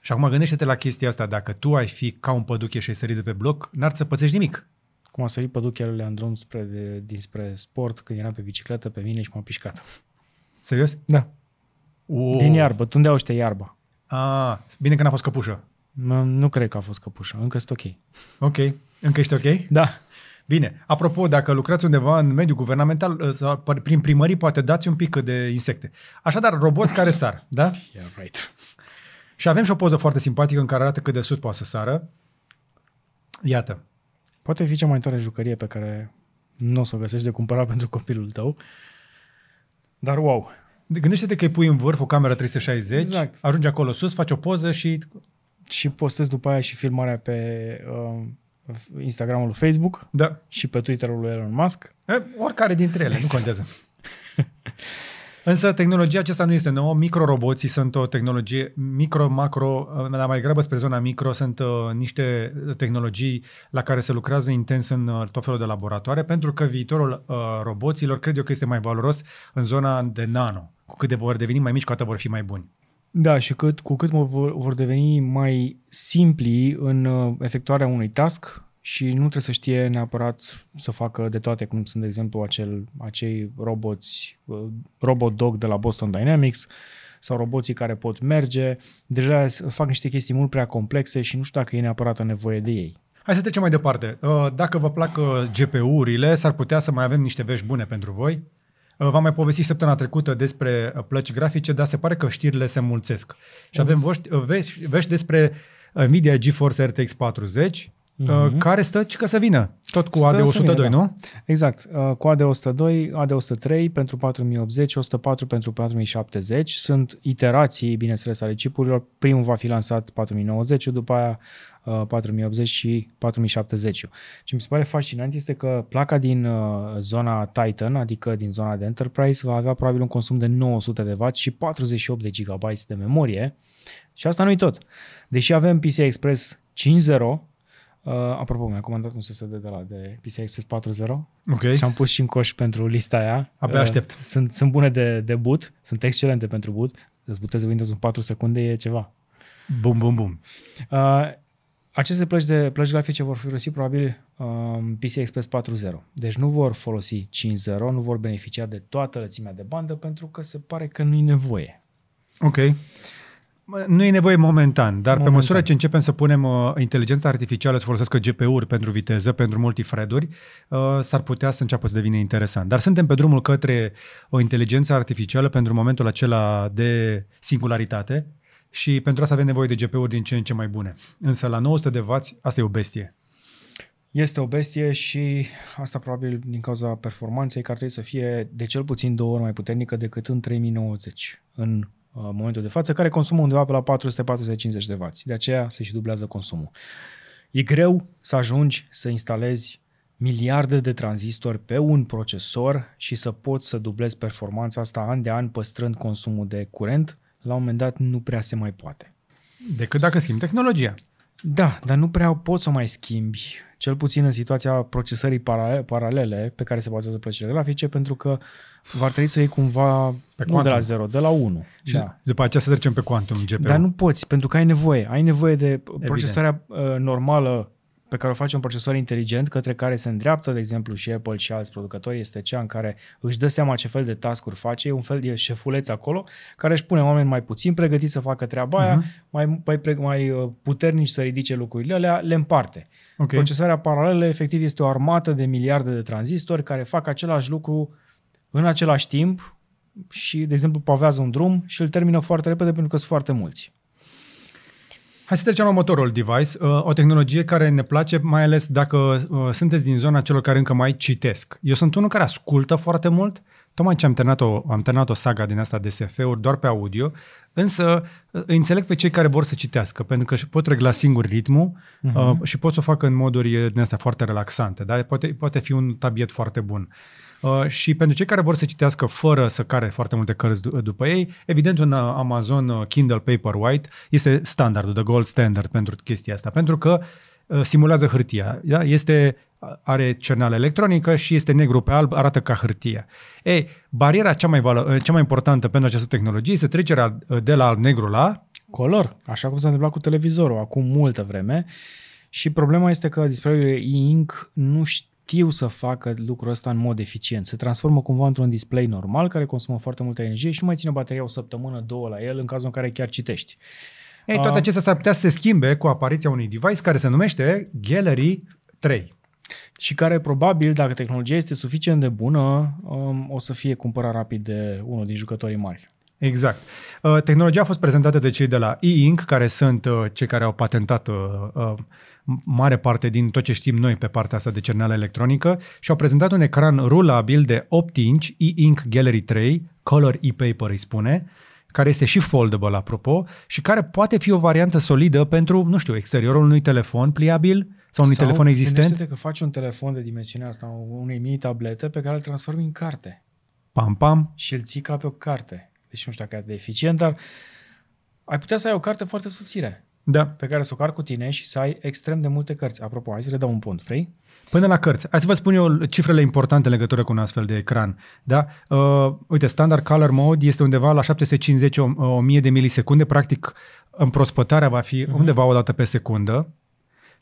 Și acum gândește-te la chestia asta, dacă tu ai fi ca un păduche și ai sărit de pe bloc, n-ar să pățești nimic. Cum a sărit păduchele în drum spre, de, dinspre sport când eram pe bicicletă pe mine și m-am pișcat. Serios? Da. Oh. Din iarbă. Tundeau ăștia iarba. Ah, bine că n-a fost căpușă. Nu, nu cred că a fost căpușă. Încă sunt ok. Ok. Încă ești ok? Da. Bine. Apropo, dacă lucrați undeva în mediul guvernamental, sau prin primării, poate dați un pic de insecte. Așadar, roboți care sar, da? *laughs* Yeah, right. Și avem și o poză foarte simpatică în care arată cât de sus poate să sară. Iată. Poate fi cea mai tare jucărie pe care nu o să o găsești de cumpărat *laughs* pentru copilul tău. Dar wow. Gândește-te că îi pui în vârf o cameră 360, Exact. ajungi acolo sus, faci o poză și... Și postez după aia și filmarea pe uh, Instagramul lui Facebook Da. și pe Twitterul lui Elon Musk. E, oricare dintre ele, Exact. nu contează. Însă tehnologia aceasta nu este nouă. Microroboții sunt o tehnologie, micro-macro, dar mai grabă spre zona micro, sunt uh, niște tehnologii la care se lucrează intens în uh, tot felul de laboratoare, pentru că viitorul uh, roboților cred eu că este mai valoros în zona de nano. Cu cât de vor deveni mai mici, cu atât vor fi mai buni. Da, și cât, cu cât mă vor, vor deveni mai simpli în uh, efectuarea unui task și nu trebuie să știe neapărat să facă de toate, cum sunt, de exemplu, acel, acei roboți, uh, robot dog de la Boston Dynamics sau roboții care pot merge. Deja s- fac niște chestii mult prea complexe și nu știu dacă e neapărat nevoie de ei. Hai să trecem mai departe. Uh, Dacă vă plac uh, GPU-urile, s-ar putea să mai avem niște vești bune pentru voi. Uh, V-am mai povestit săptămâna trecută despre uh, plăci grafice, dar se pare că știrile se mulțesc. Și avem voști, uh, vești, vești despre Nvidia GeForce RTX 40, uh, care stă ci că să vină. Tot cu Mhm. Stă AD să 102, vină, da. nu? Exact. Uh, Cu AD102, AD103 pentru 4080, 104 pentru 4070. Sunt iterații, bineînțeles, ale chipurilor. Primul va fi lansat 4090, după aia uh, 4080 și 4070. Ce mi se pare fascinant este că placa din uh, zona Titan, adică din zona de Enterprise, va avea probabil un consum de 900 de W și 48 de GB de memorie. Și asta nu-i tot. Deși avem PCI Express 5.0, Uh, apropo, mi-a comandat un SSD de la de PCI Express 4.0 Ok. și am pus și în coș pentru lista aia. Abia Uh, aștept. Sunt, sunt bune de, de boot, sunt excelente pentru boot. Îți butezi Windows în 4 secunde, e ceva. Bum, bum, bum. Uh, aceste plăci, de, plăci grafice vor folosi probabil um, PCI Express 4.0. Deci nu vor folosi 5.0, nu vor beneficia de toată lățimea de bandă pentru că se pare că nu-i nevoie. Ok. Mă, Nu e nevoie momentan, dar momentan. pe Momentan. măsură ce începem să punem uh, inteligența artificială să folosească GPU-uri pentru viteză, pentru multithread-uri, uh, s-ar putea să înceapă să devină interesant. Dar suntem pe drumul către o inteligență artificială pentru momentul acela de singularitate și pentru asta avem nevoie de GPU-uri din ce în ce mai bune. Însă la 900 de W, asta e o bestie. Este o bestie și asta probabil din cauza performanței că ar trebui să fie de cel puțin două ori mai puternică decât în 3090 în uh, momentul de față, care consumă undeva pe la 450 de W. De aceea se și dublează consumul. E greu să ajungi să instalezi miliarde de tranzistori pe un procesor și să poți să dublezi performanța asta an de an păstrând consumul de curent. La un moment dat nu prea se mai poate. Decât dacă schimbi tehnologia. Da, dar nu prea poți să o mai schimbi, cel puțin în situația procesării paralele, paralele pe care se bazează plăcile grafice, pentru că va trebui să iei cumva Pe nu de la quantum. 0, de la 1. Și Da. după aceea să trecem pe Quantum GPU. Dar nu poți, pentru că ai nevoie. Ai nevoie de procesarea uh, normală pe care o face un procesor inteligent, către care se îndreaptă, de exemplu, și Apple și alți producători, este cea în care își dă seama ce fel de task-uri face, e un fel de șefuleț acolo, care își pune oameni mai puțin pregătiți să facă treaba aia, mai, mai, pre- mai uh, puternici să ridice lucrurile alea, le împarte. Ok. Procesarea paralelă, efectiv, este o armată de miliarde de tranzistori care fac același lucru în același timp și, de exemplu, pavează un drum și îl termină foarte repede pentru că sunt foarte mulți. Hai să trecem la următorul device, uh, o tehnologie care ne place, mai ales dacă uh, sunteți din zona celor care încă mai citesc. Eu sunt unul care ascultă foarte mult, tocmai ce am terminat o, am terminat o saga din asta de SF-uri doar pe audio, însă uh, îi înțeleg pe cei care vor să citească, pentru că își pot regla singur ritmul uh-huh. uh, și pot să o facă în moduri din astea foarte relaxante, dar poate, poate fi un tabiet foarte bun. Uh, și pentru cei care vor să citească fără să care foarte multe cărți du- după ei, evident un uh, Amazon uh, Kindle Paperwhite este standardul, the gold standard pentru chestia asta, pentru că uh, simulează hârtia. Da? Este, are cerneală electronică și este negru pe alb, arată ca hârtie. Ei, bariera cea mai, valo- uh, cea mai importantă pentru această tehnologie este trecerea uh, de la alb-negru la color, așa cum s-a întâmplat cu televizorul acum multă vreme. Și problema este că display-urile e-ink nu știu să facă lucrul ăsta în mod eficient. Se transformă cumva într-un display normal care consumă foarte multă energie și nu mai ține bateria o săptămână, două la el în cazul în care chiar citești. Ei, toate Ah. acestea s-ar putea să se schimbe cu apariția unui device care se numește Gallery 3. Și care probabil, dacă tehnologia este suficient de bună, um, o să fie cumpărat rapid de unul din jucătorii mari. Exact. Uh, tehnologia a fost prezentată de cei de la e-ink, care sunt uh, cei care au patentat uh, uh, mare parte din tot ce știm noi pe partea asta de cerneală electronică și au prezentat un ecran rulabil de 8 inch e-ink Gallery 3, Color e-paper îi spune, care este și foldable, apropo, și care poate fi o variantă solidă pentru, nu știu, exteriorul unui telefon pliabil sau unui Sau telefon existent. Gândește-te că faci un telefon de dimensiunea asta, unei mini-tablete pe care îl transformi în carte. Pam, pam. și îl ții ca pe o carte. Deci nu știu dacă e de eficient, dar ai putea să ai o carte foarte subțire Da. pe care să o car cu tine și să ai extrem de multe cărți. Apropo, hai să le dau un punct, vrei? Până la cărți. Hai să vă spun eu cifrele importante în legătură cu un astfel de ecran. Da? Uh, uite, standard color mode este undeva la 750-1000 de milisecunde. Practic, împrospătarea va fi uh-huh. undeva o dată pe secundă.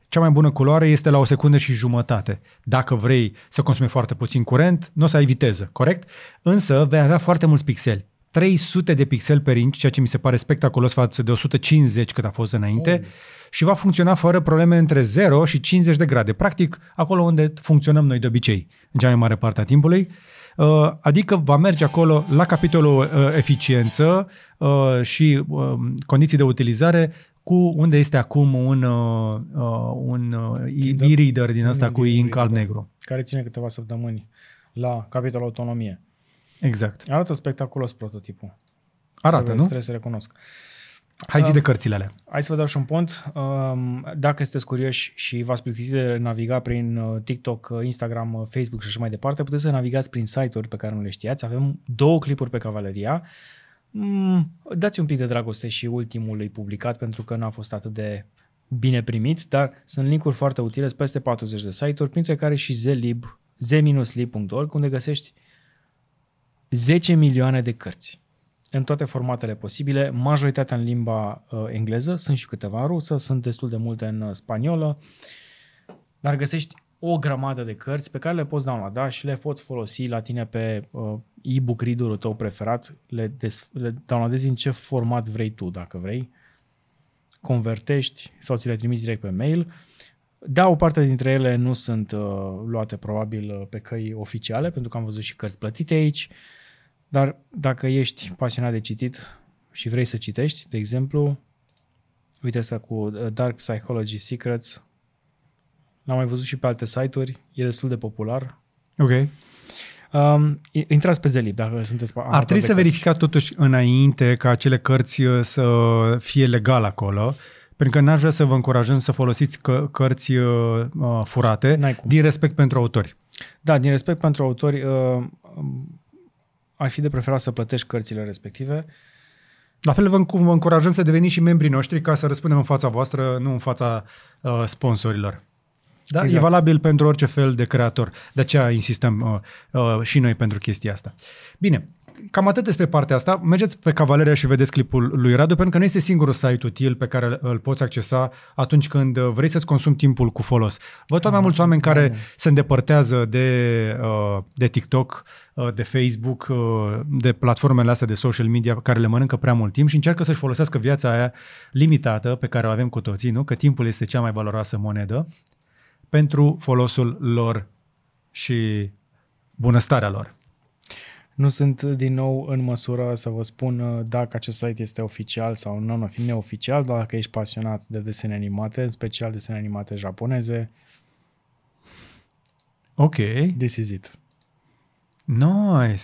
Cea mai bună culoare este la o secundă și jumătate. Dacă vrei să consumi foarte puțin curent, nu o să ai viteză, corect? Însă vei avea foarte mulți pixeli. 300 de pixeli per inch, ceea ce mi se pare spectaculos față de 150 cât a fost înainte, oh. și va funcționa fără probleme între 0 și 50 de grade. Practic, acolo unde funcționăm noi de obicei, în cea mai mare parte a timpului. Uh, adică va merge acolo la capitolul uh, eficiență uh, și uh, condiții de utilizare cu unde este acum un, uh, uh, un uh, Kindle? e-reader din asta Un cu ink e-reader, alb-negru. Care ține câteva săptămâni la capitolul autonomie. Exact. Arată spectaculos prototipul. Arată, trebuie, nu? Trebuie să recunosc. Hai zi Um, de cărțile alea. Hai să vă dau și un punct. Um, Dacă sunteți curioși și v-ați plictisit de naviga prin uh, TikTok, uh, Instagram, uh, Facebook și așa mai departe, puteți să navigați prin site-uri pe care nu le știați. Avem două clipuri pe Cavaleria. Mm, dați un pic de dragoste și ultimului publicat pentru că n-a fost atât de bine primit, dar sunt linkuri foarte utile, sunt peste 40 de site-uri, printre care și zlib, z-lib.org, unde găsești 10 milioane de cărți. În toate formatele posibile, majoritatea în limba uh, engleză, sunt și câteva în rusă, sunt destul de multe în uh, spaniolă, dar găsești o grămadă de cărți pe care le poți downloada și le poți folosi la tine pe uh, e-book reader-ul tău preferat, le, des, le downloadezi în ce format vrei tu, dacă vrei, convertești sau ți le trimiți direct pe mail. Da, o parte dintre ele nu sunt uh, luate probabil uh, pe căi oficiale, pentru că am văzut și cărți plătite aici, dar dacă ești pasionat de citit și vrei să citești, de exemplu, uite asta cu uh, Dark Psychology Secrets, l-am mai văzut și pe alte site-uri, e destul de popular. Ok. Um, intrați pe Zelib dacă sunteți Ar trebui să verificați totuși înainte ca acele cărți uh, să fie legal acolo, pentru că n-aș vrea să vă încurajăm să folosiți că, cărți uh, uh, furate N-ai cum. din respect pentru autori. Da, din respect pentru autori, uh, ar fi de preferat să plătești cărțile respective. La fel vă, vă încurajăm să deveniți și membrii noștri ca să răspundem în fața voastră, nu în fața uh, sponsorilor. Da, exact. e valabil pentru orice fel de creator. De aceea insistăm uh, uh, și noi pentru chestia asta. Bine, cam atât despre partea asta. Mergeți pe Cavaleria și vedeți clipul lui Radu, pentru că nu este singurul site util pe care îl poți accesa atunci când vrei să-ți consumi timpul cu folos. Văd tot mai mulți oameni care se îndepărtează de, uh, de TikTok, uh, de Facebook, uh, de platformele astea de social media care le mănâncă prea mult timp și încearcă să-și folosească viața aia limitată pe care o avem cu toții, nu? că timpul este cea mai valoroasă monedă pentru folosul lor și bunăstarea lor. Nu sunt din nou în măsură să vă spun uh, dacă acest site este oficial sau nu, neoficial, dar dacă ești pasionat de desene animate, în special desene animate japoneze, Ok. This is it. Nice.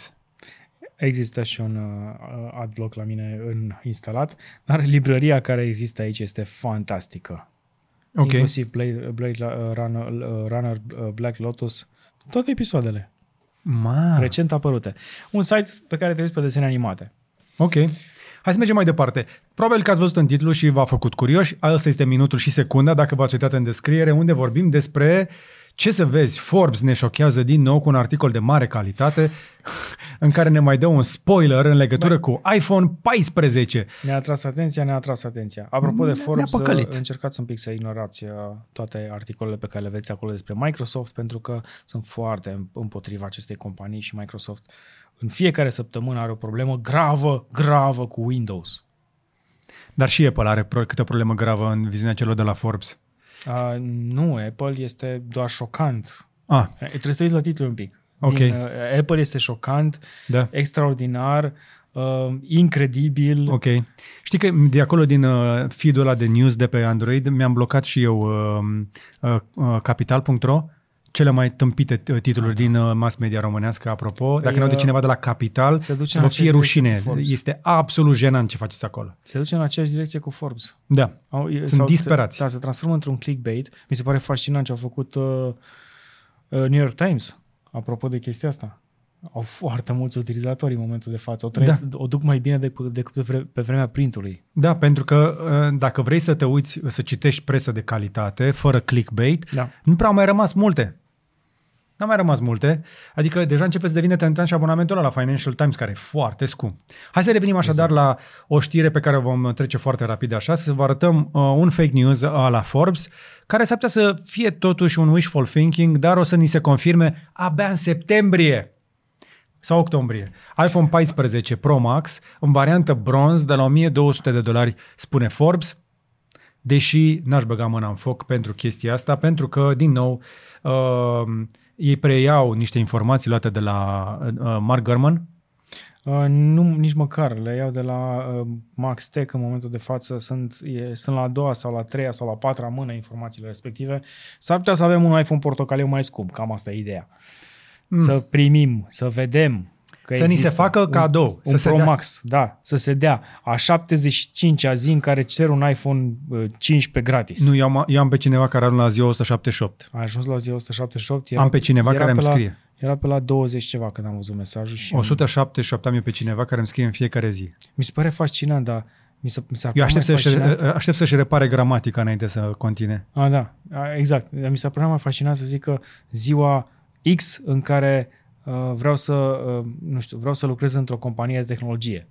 Există și un uh, adblock la mine în instalat, dar librăria care există aici este fantastică. Ok. Inclusiv Blade, Blade uh, Runner, uh, Runner uh, Black Lotus, toate episoadele. Ma. recent apărute. Un site pe care te uiți pe desene animate. Ok. Hai să mergem mai departe. Probabil că ați văzut în titlu și v-a făcut curioși. Asta este minutul și secunda, dacă v-ați uitat în descriere, unde vorbim despre ce să vezi, Forbes ne șochează din nou cu un articol de mare calitate în care ne mai dă un spoiler în legătură Băi. cu iPhone 14. Ne-a atras atenția, ne-a atras atenția. Apropo de Forbes, încercați un pic să ignorați uh, toate articolele pe care le veți acolo despre Microsoft, pentru că sunt foarte împotriva acestei companii și Microsoft în fiecare săptămână are o problemă gravă, gravă cu Windows. Dar și Apple are câte o problemă gravă în viziunea celor de la Forbes. Uh, nu, Apple este doar șocant. Ah. Trebuie să uiți la titlul un pic. Ok. Din, uh, Apple este șocant, Da. extraordinar, uh, incredibil. Ok. Știi că de acolo din uh, feed-ul ăla de news de pe Android mi-am blocat și eu uh, uh, uh, capital.ro cele mai tâmpite t- titluri din uh, mass media românească, apropo. Dacă Păi, nu de uh, cineva de la Capital, se duce să în vă fie aceeași rușine. direcție cu Forbes. Este absolut jenant ce faceți acolo. Se duce în aceeași direcție cu Forbes. Da. Au, e- Sunt disperați. Se, da, se transformă într-un clickbait. Mi se pare fascinant ce au făcut uh, uh, New York Times, apropo de chestia asta. Au foarte mulți utilizatori în momentul de față. O, trăiesc, Da. o duc mai bine decât, decât pe, vre, pe vremea printului. Da, pentru că uh, dacă vrei să te uiți, să citești presă de calitate, fără clickbait, Da. nu prea au mai rămas multe. N-au mai rămas multe. Adică deja începe să devină tentant și abonamentul ăla la Financial Times, care e foarte scump. Hai să revenim așadar Exact. la o știre pe care o vom trece foarte rapid așa, să vă arătăm uh, un fake news uh, la Forbes, care s-ar putea să fie totuși un wishful thinking, dar o să ni se confirme abia în septembrie sau octombrie. iPhone 14 Pro Max în variantă bronz de la 1200 de dolari, spune Forbes, deși n-aș băga mâna în foc pentru chestia asta, pentru că, din nou, uh, ei preiau niște informații luate de la uh, Mark Gurman, Uh, nu, nici măcar. Le iau de la uh, Max Tech în momentul de față. Sunt, e, sunt la a doua sau la a treia sau la a patra mână informațiile respective. S-ar putea să avem un iPhone portocaliu mai scump. Cam asta e ideea. Mm. Să primim, să vedem că Să ni se există facă un, cadou, Un să se Pro dea. Max, da, să se dea. A 75-a zi în care cer un iPhone uh, 15 gratis. nu, eu am, eu am pe cineva care are la ziua 178. A ajuns la zi 178. Am pe cineva era care pe îmi la, scrie. Era pe la 20 ceva când am văzut mesajul și 178 am eu pe cineva care îmi scrie în fiecare zi. mi se pare fascinant, dar mi se, mi s-ar Eu părea aștept, mai să-și, fascinant- aștept să-și repare gramatica înainte să continue. A, da, a, exact. Mi s-a părut mai fascinant să zic că ziua X în care uh, vreau să, uh, nu știu, vreau să lucrez într-o companie de tehnologie.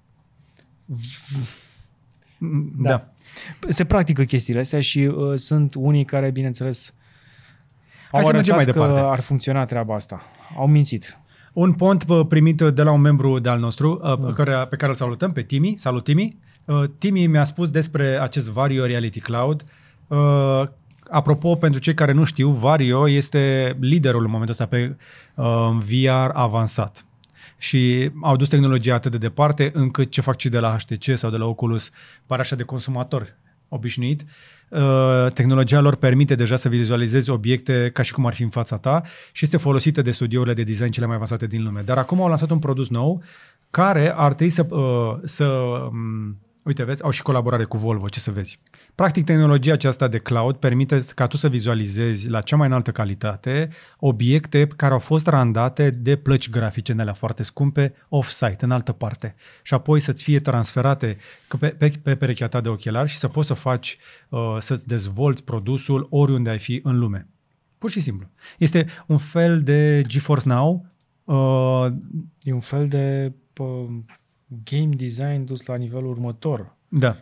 Da. da. Se practică chestiile astea și uh, sunt unii care, bineînțeles, Hai au să mergem arătat mai că departe. ar funcționa treaba asta. Au mințit. Un pont bă, primit de la un membru de-al nostru, mm. care, pe care îl salutăm, pe Timi. Salut, Timi! Uh, Timi mi-a spus despre acest Vario Reality Cloud. Uh, Apropo, pentru cei care nu știu, Vario este liderul în momentul ăsta pe uh, VR avansat. Și au dus tehnologia atât de departe încât ce fac cei de la HTC sau de la Oculus pare așa de consumator obișnuit. Uh, tehnologia lor permite deja să vizualizezi obiecte ca și cum ar fi în fața ta și este folosită de studiourile de design cele mai avansate din lume. Dar acum au lansat un produs nou care ar trebui să, uh, să um, Uite, vezi, au și colaborare cu Volvo, ce să vezi. Practic, tehnologia aceasta de cloud permite ca tu să vizualizezi la cea mai înaltă calitate obiecte care au fost randate de plăci grafice în alea foarte scumpe off-site, în altă parte. Și apoi să-ți fie transferate pe, pe, pe perechea ta de ochelari și să poți să faci, uh, să-ți dezvolți produsul oriunde ai fi în lume. Pur și simplu. Este un fel de GeForce Now. Uh, e un fel de uh, game design dus la nivelul următor. Da.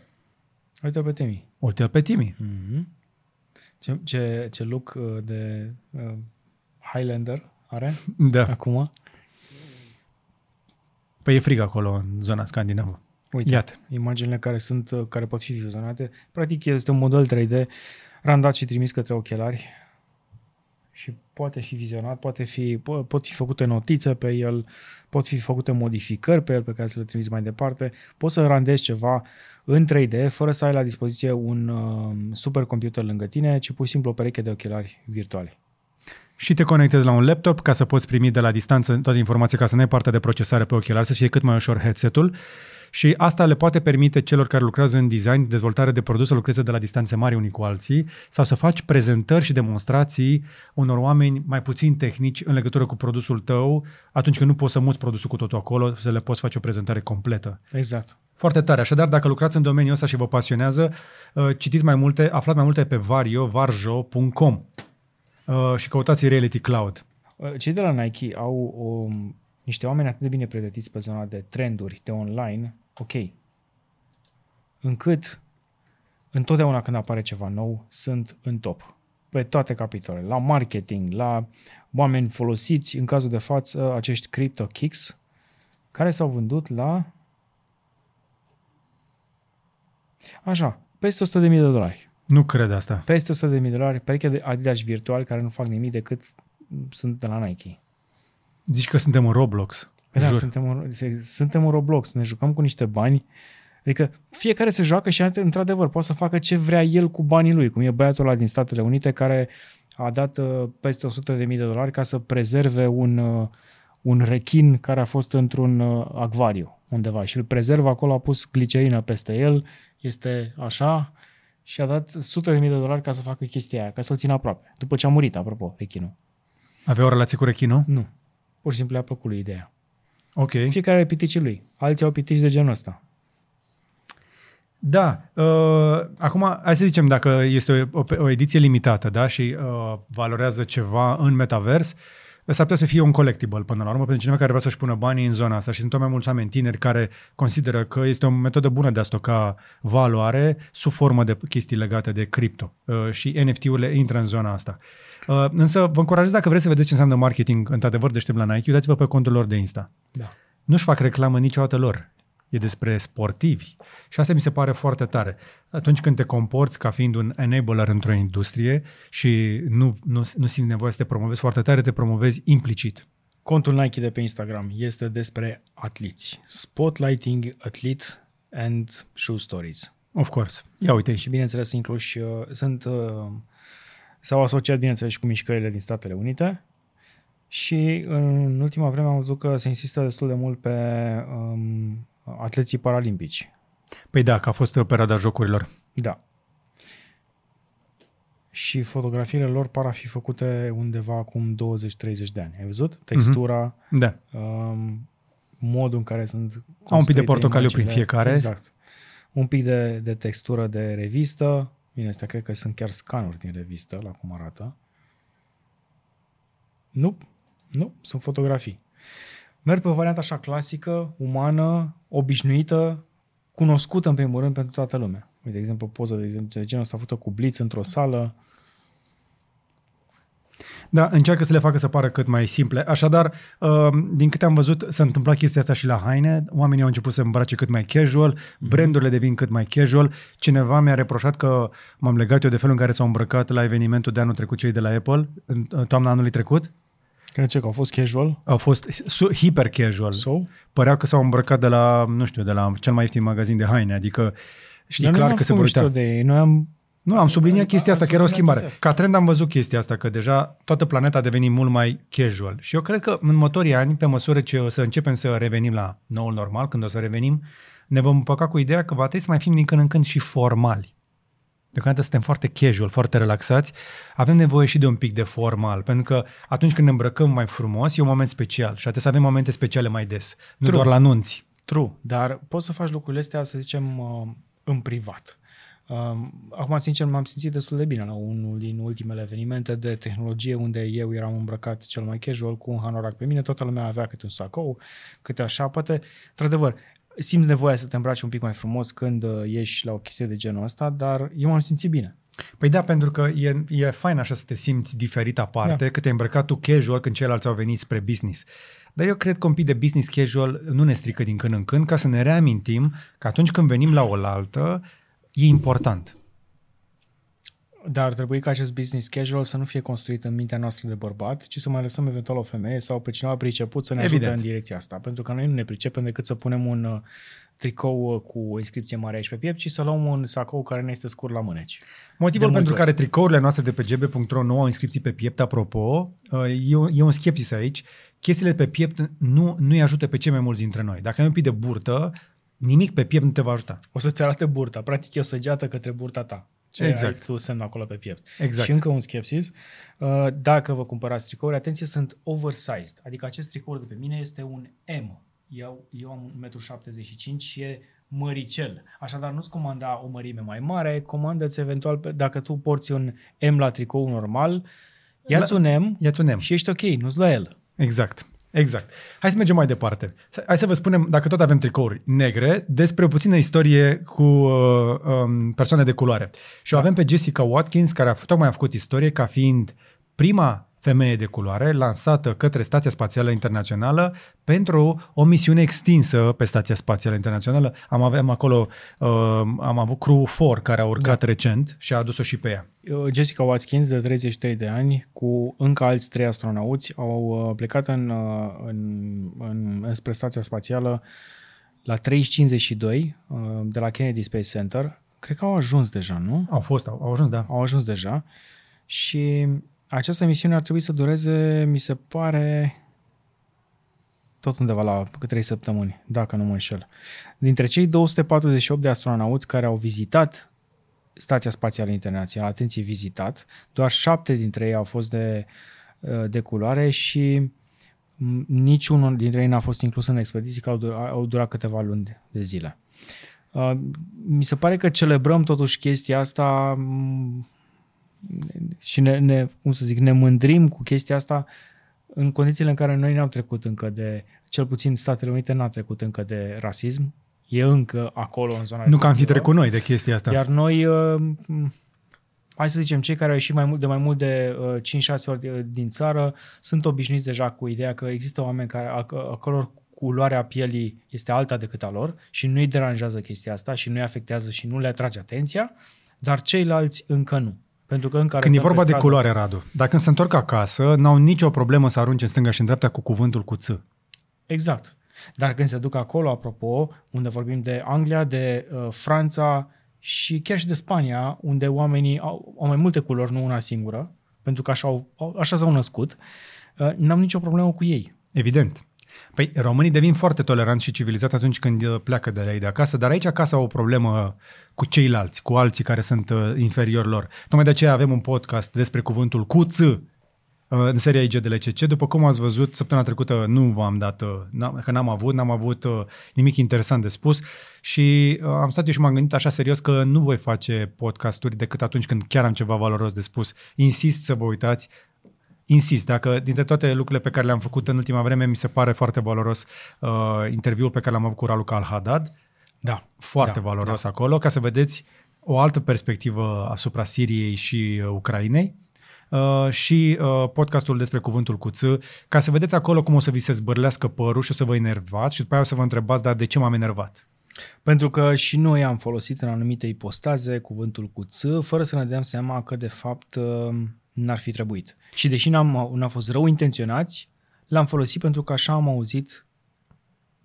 Uite-l pe Timi. Uite-l pe Timi. Mm-hmm. Ce, ce, ce look uh, de uh, Highlander are *laughs* da. acum? Păi e frig acolo, în zona scandinavă. Uite, Iată. imaginile care sunt, uh, care pot fi vizionate. Practic este un model 3D randat și trimis către ochelari și poate fi vizionat, poate fi, pot fi făcute notițe pe el, pot fi făcute modificări pe el pe care să le trimiți mai departe, poți să randezi ceva în 3D fără să ai la dispoziție un uh, supercomputer lângă tine, ci pur și simplu o pereche de ochelari virtuali. Și te conectezi la un laptop ca să poți primi de la distanță toate informații, ca să nu ai partea de procesare pe ochelari, să fie cât mai ușor headset-ul. Și asta le poate permite celor care lucrează în design, dezvoltare de produse, să lucreze de la distanțe mari unii cu alții sau să faci prezentări și demonstrații unor oameni mai puțin tehnici în legătură cu produsul tău, atunci când nu poți să muți produsul cu totul acolo, să le poți face o prezentare completă. Exact. Foarte tare. Așadar, dacă lucrați în domeniul ăsta și vă pasionează, uh, citiți mai multe, aflați mai multe pe vario, varjo.com uh, și căutați Reality Cloud. Uh, cei de la Nike au o niște oameni atât de bine pregătiți pe zona de trenduri, de online, ok, încât întotdeauna când apare ceva nou, sunt în top. Pe toate capitolele, la marketing, la oameni folosiți, în cazul de față, acești crypto kicks, care s-au vândut la Așa, peste 100.000 de dolari. Nu cred asta. Peste 100.000 de dolari, pereche de Adidas virtual care nu fac nimic decât sunt de la Nike. Zici că suntem în Roblox. Păi da, suntem în, suntem în Roblox, ne jucăm cu niște bani. Adică fiecare se joacă și într-adevăr poate să facă ce vrea el cu banii lui, cum e băiatul ăla din Statele Unite care a dat uh, peste 100.000 de dolari ca să prezerve un, uh, un rechin care a fost într-un uh, acvariu undeva și îl prezervă acolo, a pus glicerină peste el, este așa și a dat sute de mii de dolari ca să facă chestia aia, ca să-l țină aproape. După ce a murit, apropo, rechinul. Avea o relație cu rechinul? Nu. Pur și simplu le-a plăcut lui ideea. Ok. Fiecare are piticii lui. Alții au pitici de genul ăsta. Da. Uh, acum, hai să zicem, dacă este o, o, o ediție limitată da, și uh, valorează ceva în metavers, s-ar putea să fie un collectible până la urmă pentru cineva care vrea să-și pună banii în zona asta și sunt tot mai mulți oameni tineri care consideră că este o metodă bună de a stoca valoare sub formă de chestii legate de cripto uh, și NFT-urile intră în zona asta. Uh, însă vă încurajez dacă vreți să vedeți ce înseamnă marketing într-adevăr deștept la Nike, uitați-vă pe contul lor de Insta. Da. Nu-și fac reclamă niciodată lor. E despre sportivi. Și asta mi se pare foarte tare. Atunci când te comporți ca fiind un enabler într-o industrie și nu, nu, nu simți nevoie să te promovezi foarte tare, te promovezi implicit. Contul Nike de pe Instagram este despre atliți. Spotlighting athlete and shoe stories. Of course. Ia uite. Și bineînțeles incluși, uh, sunt uh, S-au asociat, bineînțeles, și cu mișcările din Statele Unite și în ultima vreme am văzut că se insistă destul de mult pe um, atleții paralimpici. Păi da, că a fost perioada jocurilor. Da. Și fotografiile lor par a fi făcute undeva acum 20-30 de ani. Ai văzut? Textura, mm-hmm. da. um, modul în care sunt Au un pic de portocaliu prin fiecare. Exact. Un pic de, de textură de revistă, Bine, astea cred că sunt chiar scanuri din revistă, la cum arată. Nu, nu, sunt fotografii. Merg pe o variantă așa clasică, umană, obișnuită, cunoscută în primul rând pentru toată lumea. Uite, de exemplu, poză de, de genul ăsta făcută cu blitz într-o sală, da, încearcă să le facă să pară cât mai simple. Așadar, uh, din câte am văzut, s-a întâmplat chestia asta și la haine. Oamenii au început să îmbrace cât mai casual, mm-hmm. brandurile devin cât mai casual. Cineva mi-a reproșat că m-am legat eu de felul în care s-au îmbrăcat la evenimentul de anul trecut cei de la Apple, în toamna anului trecut. Că ce, că au fost casual? Au fost hiper casual. So? Păreau că s-au îmbrăcat de la, nu știu, de la cel mai ieftin magazin de haine, adică știi clar că se vor uita. De ei. Noi am nu, am subliniat chestia asta, că era o schimbare. Ca trend am văzut chestia asta, că deja toată planeta a devenit mult mai casual. Și eu cred că în următorii ani, pe măsură ce o să începem să revenim la noul normal, când o să revenim, ne vom împăca cu ideea că va trebui să mai fim din când în când și formali. Deocamdată suntem foarte casual, foarte relaxați, avem nevoie și de un pic de formal, pentru că atunci când ne îmbrăcăm mai frumos, e un moment special și trebuie să avem momente speciale mai des, nu True. doar la nunți. True, dar poți să faci lucrurile astea, să zicem, uh, în privat. Uh, Acum, sincer, m-am simțit destul de bine la unul din ultimele evenimente de tehnologie unde eu eram îmbrăcat cel mai casual cu un hanorac pe mine, toată lumea avea câte un sacou, câte așa, poate, într-adevăr, simți nevoia să te îmbraci un pic mai frumos când uh, ieși la o chestie de genul ăsta, dar eu m-am simțit bine. Păi da, pentru că e, e fain așa să te simți diferit aparte, Da. că te-ai îmbrăcat tu casual când ceilalți au venit spre business. Dar eu cred că un pic de business casual nu ne strică din când în când, ca să ne reamintim că atunci când venim la oaltă, e important. Dar ar trebui ca acest business casual să nu fie construit în mintea noastră de bărbat, ci să mai lăsăm eventual o femeie sau pe cineva priceput să ne ajute Evident. în direcția asta. Pentru că noi nu ne pricepem decât să punem un uh, tricou uh, cu o inscripție mare aici pe piept și să luăm un sacou care ne este scurt la mâneci. Motivul De pentru multe care tricourile noastre de pe gb.ro nu au inscripții pe piept, apropo, uh, e un, e un skepsis aici. Chestiile pe piept nu, nu-i ajută pe cei mai mulți dintre noi. Dacă ai un pic de burtă, nimic pe piept nu te va ajuta. O să-ți arate burta. Practic e o săgeată către burta ta. Ce Exact. ai tu semn acolo pe piept. Exact. Și încă un skepsis. Uh, Dacă vă cumpărați tricouri, atenție, sunt oversized. Adică acest tricou de pe mine este un M. Eu, eu am 1,75 m și e măricel. Așadar, nu-ți comanda o mărime mai mare, comandă-ți eventual, pe- dacă tu porți un M la tricou normal, ia-ți La- un M Ia-ți un M. și ești ok, nu-ți la el. Exact. Exact. Hai să mergem mai departe. Hai să vă spunem, dacă tot avem tricouri negre, despre o puțină istorie cu uh, um, persoane de culoare. Și o avem pe Jessica Watkins, care a, f- tocmai a făcut istorie ca fiind prima femeie de culoare lansată către Stația Spațială Internațională pentru o misiune extinsă pe Stația Spațială Internațională. Am avem acolo, uh, am avut Crew 4 care a urcat da. recent și a adus-o și pe ea. Uh, Jessica Watkins, de 33 de ani, cu încă alți trei astronauți, au uh, plecat în, uh, în, în, înspre stația spațială la 3.52 uh, de la Kennedy Space Center. Cred că au ajuns deja, nu? Au fost, au, au ajuns, da. Au ajuns deja. Și această misiune ar trebui să dureze, mi se pare, tot undeva la câte 3 săptămâni, dacă nu mă înșel. Dintre cei 248 de astronauți care au vizitat Stația Spațială Internațională, atenție, vizitat, doar șapte dintre ei au fost de, de culoare și m, niciunul dintre ei n-a fost inclus în expediții, că au durat, au durat câteva luni de zile. Uh, Mi se pare că celebrăm totuși chestia asta m, și ne, ne, cum să zic, ne mândrim cu chestia asta în condițiile în care noi n-am trecut încă de, cel puțin Statele Unite n-a trecut încă de rasism, e încă acolo în zona Nu că am fi respectivă. trecut noi de chestia asta. Iar noi, uh, m, hai să zicem, cei care au ieșit mai mult, de mai mult de uh, 5-6 ori de- din țară sunt obișnuiți deja cu ideea că există oameni care, a, a căror culoarea pielii este alta decât a lor și nu-i deranjează chestia asta și nu-i afectează și nu le atrage atenția, dar ceilalți încă nu. Pentru că încă Când e arătăm vorba pe de stradă- culoare, Radu, dacă se întorc acasă, n-au nicio problemă să arunce în stânga și în dreapta cu cuvântul cu ț. Exact. Dar când se duc acolo, apropo, unde vorbim de Anglia, de uh, Franța și chiar și de Spania, unde oamenii au, au mai multe culori, nu una singură, pentru că așa, au, au- așa s-au născut, uh, n-am nicio problemă cu ei. Evident. Păi românii devin foarte toleranți și civilizați atunci când uh, pleacă de la ei de acasă, dar aici acasă au o problemă cu ceilalți, cu alții care sunt uh, inferiori lor. Tocmai de aceea avem un podcast despre cuvântul cu ț uh, în seria IGDLCC. După cum ați văzut, săptămâna trecută nu v-am dat, uh, n-am- că n-am avut, n-am avut uh, nimic interesant de spus și uh, am stat eu și m-am gândit așa serios că nu voi face podcasturi decât atunci când chiar am ceva valoros de spus. Insist să vă uitați Insist, dacă dintre toate lucrurile pe care le-am făcut în ultima vreme, mi se pare foarte valoros uh, interviul pe care l-am avut cu Raluca Al-Haddad, Da. foarte da, valoros da. acolo, ca să vedeți o altă perspectivă asupra Siriei și uh, Ucrainei uh, și uh, podcastul despre cuvântul cu ț, ca să vedeți acolo cum o să vi se zbărlească părul și o să vă enervați și după aia o să vă întrebați, dar de ce m-am enervat? Pentru că și noi am folosit în anumite ipostaze cuvântul cu ț, fără să ne dăm seama că de fapt uh, n-ar fi trebuit. Și deși n-am, n-am fost rău intenționați, l-am folosit pentru că așa am auzit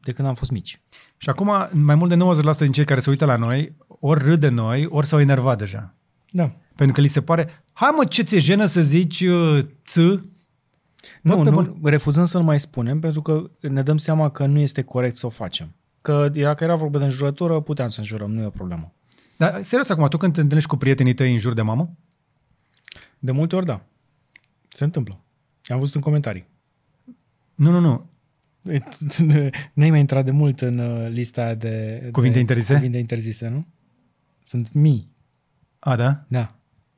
de când am fost mici. Și acum, mai mult de 90% din cei care se uită la noi, ori râd de noi, ori s-au enervat deja. Da. Pentru că li se pare, hai mă, ce ți-e jenă să zici uh, ț? Nu, pe nu, refuzăm să-l mai spunem pentru că ne dăm seama că nu este corect să o facem. Că era că era vorba de înjurătură, puteam să înjurăm, nu e o problemă. Dar serios acum, tu când te întâlnești cu prietenii tăi în jur de mamă? De multe ori, da. Se întâmplă. Și am văzut în comentarii. Nu, nu, nu. *laughs* Nu ai mai intrat de mult în uh, lista de... Cuvinte de, interzise? Cuvinte interzise, nu? Sunt mii. A, da? Da.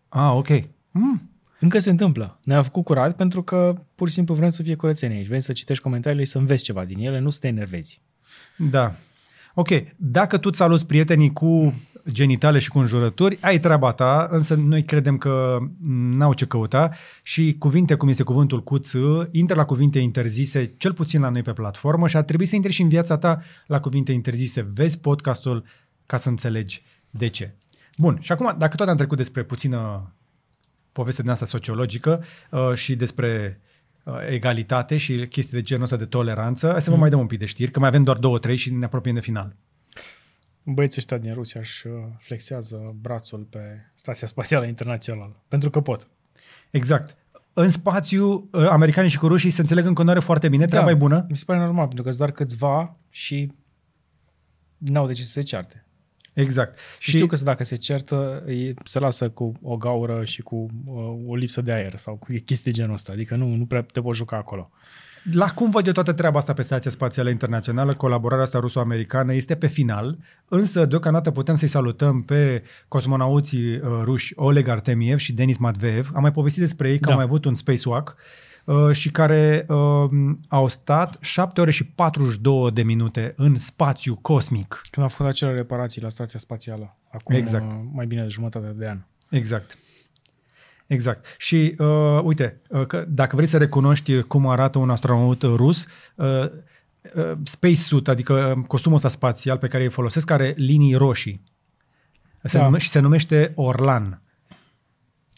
A, ok. Mm. Încă se întâmplă. Ne-a făcut curat pentru că pur și simplu vrem să fie curățenie aici. Vrem să citești comentariile și să înveți ceva din ele, nu să te enervezi. Da. Ok, dacă tu saluți prietenii cu genitale și cu înjurături, ai treaba ta, însă noi credem că n-au ce căuta și cuvinte cum este cuvântul cu ț, intră la cuvinte interzise, cel puțin la noi pe platformă și ar trebui să intri și în viața ta la cuvinte interzise. Vezi podcastul ca să înțelegi de ce. Bun, și acum, dacă tot am trecut despre puțină poveste din asta sociologică uh, și despre uh, egalitate și chestii de genul ăsta de toleranță, hai să vă mai dăm un pic de știri, că mai avem doar două, trei și ne apropiem de final. Băieții ăștia din Rusia își uh, flexează brațul pe Stația Spațială Internațională. Pentru că pot. Exact. În spațiu, uh, americanii și cu rușii se înțeleg în continuare foarte bine, treaba e bună. Mi se pare normal, pentru că sunt doar câțiva și n-au de ce să se cearte. Exact. Și știu că dacă se certă, ei se lasă cu o gaură și cu uh, o lipsă de aer sau cu chestii genul ăsta. Adică nu, nu prea te poți juca acolo. La cum văd eu toată treaba asta pe Stația Spațială Internațională, colaborarea asta ruso-americană este pe final, însă deocamdată putem să-i salutăm pe cosmonauții uh, ruși Oleg Artemiev și Denis Matveev. Am mai povestit despre ei că Da. au mai avut un spacewalk uh, și care uh, au stat 7 ore și 42 de minute în spațiu cosmic. Când au făcut acele reparații la Stația Spațială, acum Exact. uh, mai bine de jumătate de an. Exact. Exact. Și uh, uite, uh, că dacă vrei să recunoști cum arată un astronaut rus, uh, uh, space suit, adică uh, costumul ăsta spațial pe care îl folosesc, are linii roșii. Se Da. nume- și se numește Orlan.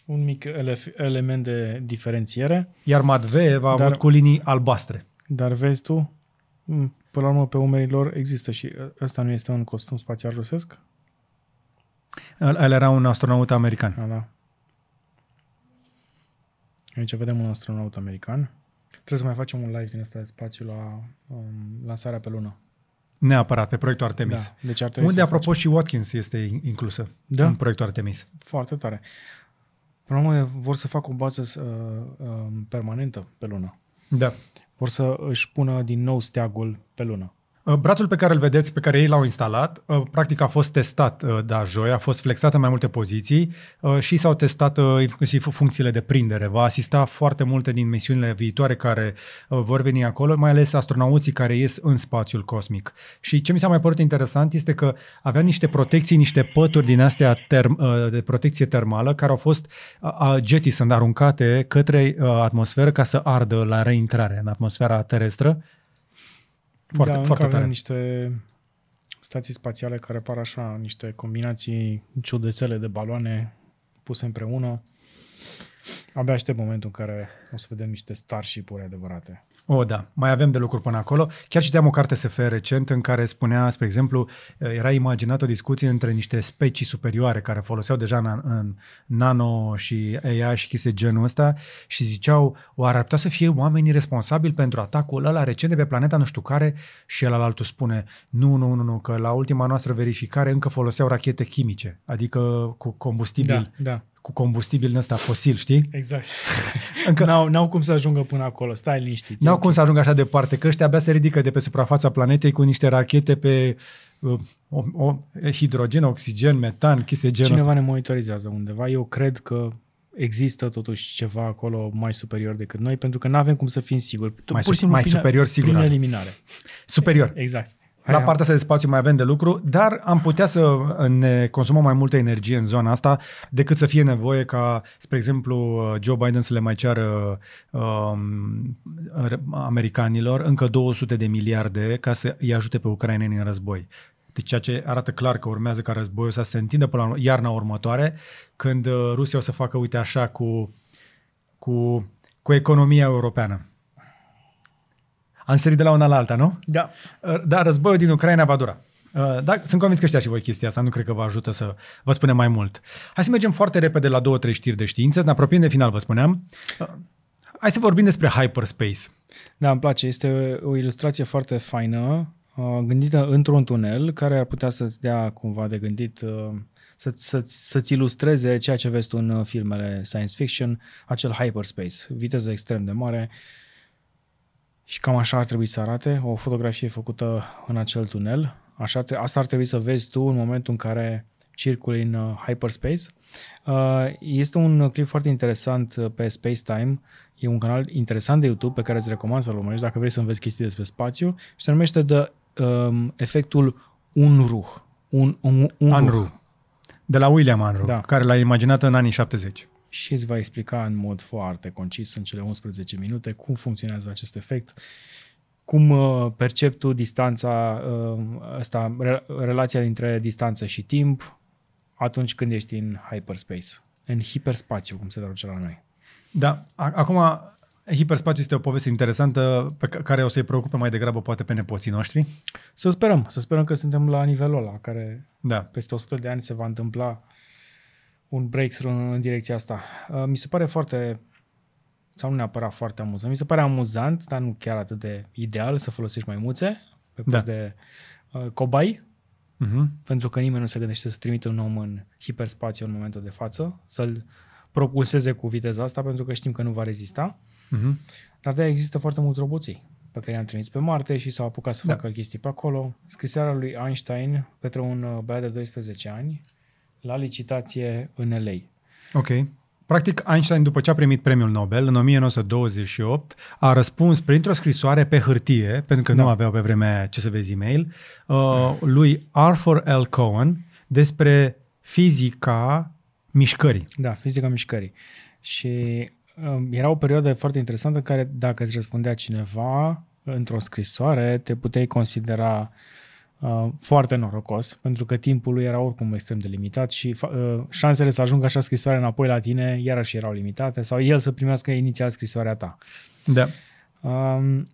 Un mic ele- element de diferențiere, Iar Matveev a Dar- avut cu linii albastre. dar vezi tu, m, până la urmă pe umerii lor există și uh, ăsta nu este un costum spațial rusesc? El el era un astronaut american. Da, da. Aici vedem un astronaut american. Trebuie să mai facem un live din ăsta de spațiu la um, lansarea pe lună. Neapărat, pe proiectul Artemis. Da, deci ar trebui Unde, să apropo, și Watkins este in- inclusă Da. în proiectul Artemis. facem. Foarte tare. Până la urmă vor să facă o bază uh, uh, permanentă pe lună. Da. Vor să își pună din nou steagul pe lună. Uh, Brațul pe care îl vedeți, pe care ei l-au instalat, uh, practic a fost testat uh, da joi, a fost flexat în mai multe poziții uh, și s-au testat uh, inclusiv funcțiile de prindere. Va asista foarte multe din misiunile viitoare care uh, vor veni acolo, mai ales astronauții care ies în spațiul cosmic. Și ce mi s-a mai părut interesant este că avea niște protecții, niște pături din astea term, uh, de protecție termală care au fost uh, jetisoned, aruncate către uh, atmosferă ca să ardă la reintrare în atmosfera terestră. Foarte, da, încă foarte avem tare. niște stații spațiale care par așa, niște combinații ciudățele de baloane puse împreună. Abia aștept momentul în care o să vedem niște starship-uri adevărate. O, da, mai avem de lucruri până acolo. Chiar citeam o carte SF recent în care spunea, spre exemplu, era imaginat o discuție între niște specii superioare care foloseau deja în, în nano și AI și chestii de genul ăsta și ziceau, oare ar putea să fie oamenii responsabili pentru atacul ăla recent de pe planeta nu știu care și el altul spune, nu, nu, nu, nu, că la ultima noastră verificare încă foloseau rachete chimice, adică cu combustibil, Da, da, cu combustibil în ăsta fosil, știi? exact. *laughs* Încă- N-au, n-au cum să ajungă până acolo, stai liniștit. N-au E cum să ajungă așa departe, că ăștia abia se ridică de pe suprafața planetei cu niște rachete pe uh, o, o, hidrogen, oxigen, metan, chestii de genul Cineva ăsta. ne monitorizează undeva. Eu cred că există totuși ceva acolo mai superior decât noi, pentru că nu avem cum să fim siguri. Mai Pur și su- simplu mai prin- superior, sigur Prin are. eliminare. Superior. Exact. La Hai, partea asta de spațiu mai avem de lucru, dar am putea să ne consumăm mai multă energie în zona asta decât să fie nevoie ca, spre exemplu, Joe Biden să le mai ceară um, americanilor încă 200 de miliarde ca să îi ajute pe ucraineni în război. Deci ceea ce arată clar că urmează ca războiul să se întindă până la iarna următoare, când uh, Rusia o să facă, uite așa, cu, cu, cu economia europeană. Am sărit de la una la alta, nu? Da. Uh, Da, războiul din Ucraina va dura. Uh, Da, sunt convins că știați și voi chestia asta, nu cred că vă ajută să vă spunem mai mult. Hai să mergem foarte repede la două, trei știri de știință, ne apropiem de final, vă spuneam. Uh, Hai să vorbim despre hyperspace. Da, îmi place. Este o ilustrație foarte faină uh, gândită într-un tunel care ar putea să-ți dea cumva de gândit, uh, să, să, să-ți ilustreze ceea ce vezi tu în uh, filmele science fiction, acel hyperspace, viteză extrem de mare și cam așa ar trebui să arate o fotografie făcută în acel tunel. Așa, asta ar trebui să vezi tu în momentul în care circuli în uh, hyperspace. Uh, este un clip foarte interesant uh, pe Space Time. E un canal interesant de YouTube pe care îți recomand să-l urmărești dacă vrei să înveți chestii despre spațiu și se numește de um, efectul Unruh. Un, un, un Unruh. De la William Unruh, da. care l-a imaginat în anii 70. Și îți va explica în mod foarte concis în cele 11 minute cum funcționează acest efect cum percep tu distanța, asta, relația dintre distanță și timp, atunci când ești în hyperspace, în hiperspațiu, cum se traduce la noi. Da, acum hiperspațiu este o poveste interesantă pe care o să-i preocupe mai degrabă poate pe nepoții noștri. Să sperăm, să sperăm că suntem la nivelul ăla, care da. peste 100 de ani se va întâmpla un breakthrough în direcția asta. Uh, mi se pare foarte, sau nu neapărat foarte amuzant, mi se pare amuzant, dar nu chiar atât de ideal să folosești maimuțe pe post da. de uh, cobai uh-huh. pentru că nimeni nu se gândește să trimită un om în hiperspațiu în momentul de față, să-l propulseze cu viteza asta, pentru că știm că nu va rezista. Uh-huh. Dar de există foarte mulți roboții pe care i-am trimis pe Marte și s-au apucat să da. facă chestii pe acolo. Scrisoarea lui Einstein către un uh, băiat de 12 ani la licitație în LA. Ok. Practic, Einstein, după ce a primit premiul Nobel, în 1928, a răspuns printr-o scrisoare pe hârtie, pentru că da. nu aveau pe vremea aia ce să vezi e-mail, uh, lui Arthur L. Cohen despre fizica mișcării. Da, fizica mișcării. Și uh, era o perioadă foarte interesantă în care, dacă îți răspundea cineva într-o scrisoare, te puteai considera uh, uh, foarte norocos, pentru că timpul lui era oricum extrem de limitat și uh, șansele să ajungă așa scrisoarea înapoi la tine iarăși erau limitate sau el să primească inițial scrisoarea ta. Da. Um,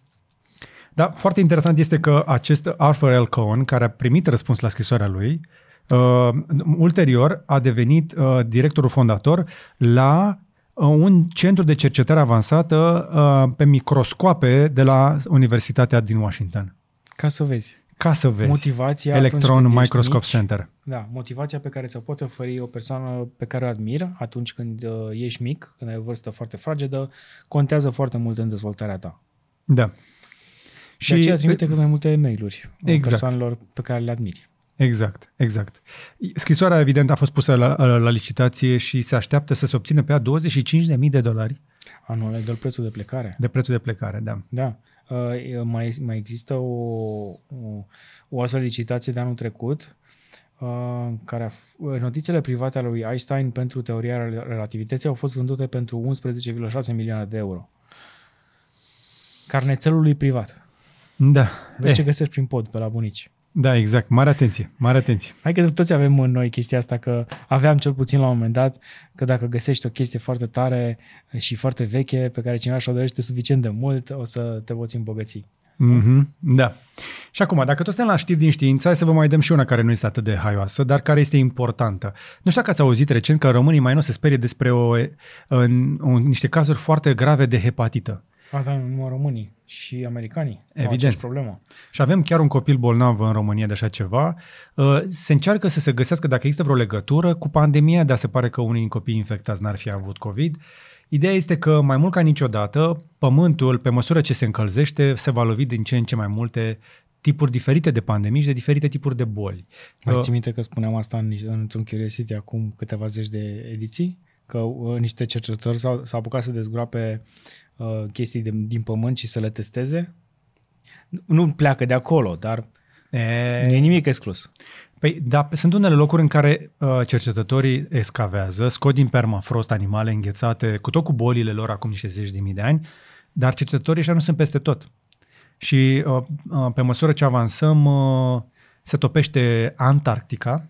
da, foarte interesant este că acest Arthur L. Cohen, care a primit răspuns la scrisoarea lui, uh, ulterior a devenit uh, directorul fondator la uh, un centru de cercetare avansată uh, pe microscoape de la Universitatea din Washington. Ca să vezi ca să vezi. Motivația Electron Microscope mici, Center. Da, motivația pe care ți-o poate oferi o persoană pe care o admir atunci când uh, ești mic, când ai o vârstă foarte fragedă, contează foarte mult în dezvoltarea ta. Da. De și aceea trimite cât mai multe e-mail-uri exact. persoanelor pe care le admiri. Exact, exact. Scrisoarea, evident, a fost pusă la, la, la licitație și se așteaptă să se obțină pe ea 25.000 de dolari. Anul de prețul de plecare. De prețul de plecare, da. Da. Uh, mai, mai există o, o, o astfel licitație de anul trecut uh, care a, notițele private ale lui Einstein pentru teoria relativității au fost vândute pentru 11,6 milioane de euro. Carnețelul lui privat. Da. Vezi eh. ce găsești prin pod pe la bunici. Da, exact. Mare atenție, mare atenție. Hai că toți avem în noi chestia asta, că aveam cel puțin la un moment dat, că dacă găsești o chestie foarte tare și foarte veche, pe care cineva și-o dorește suficient de mult, o să te poți îmbogăți. Mm-hmm, da. Și acum, dacă tot suntem la știri din știință, hai să vă mai dăm și una care nu este atât de haioasă, dar care este importantă. Nu știu dacă ați auzit recent că românii mai nu se sperie despre o, în, în, niște cazuri foarte grave de hepatită. A, da, numai românii și americanii Evident. problemă. Și avem chiar un copil bolnav în România de așa ceva. Uh, se încearcă să se găsească dacă există vreo legătură cu pandemia, dar se pare că unii copii infectați n-ar fi avut COVID. Ideea este că mai mult ca niciodată, pământul, pe măsură ce se încălzește, se va lovi din ce în ce mai multe tipuri diferite de pandemii și de diferite tipuri de boli. Mai uh, ții minte că spuneam asta în, într-un Curiosity acum câteva zeci de ediții? Că uh, niște cercetători s-au, s-au apucat să dezgroape uh, chestii de, din pământ și să le testeze. Nu pleacă de acolo, dar e... nu e nimic exclus. Păi, da, sunt unele locuri în care uh, cercetătorii escavează, scot din permafrost animale înghețate, cu tot cu bolile lor acum niște zeci de mii de ani, dar cercetătorii ăștia nu sunt peste tot. Și uh, uh, pe măsură ce avansăm, uh, se topește Antarctica.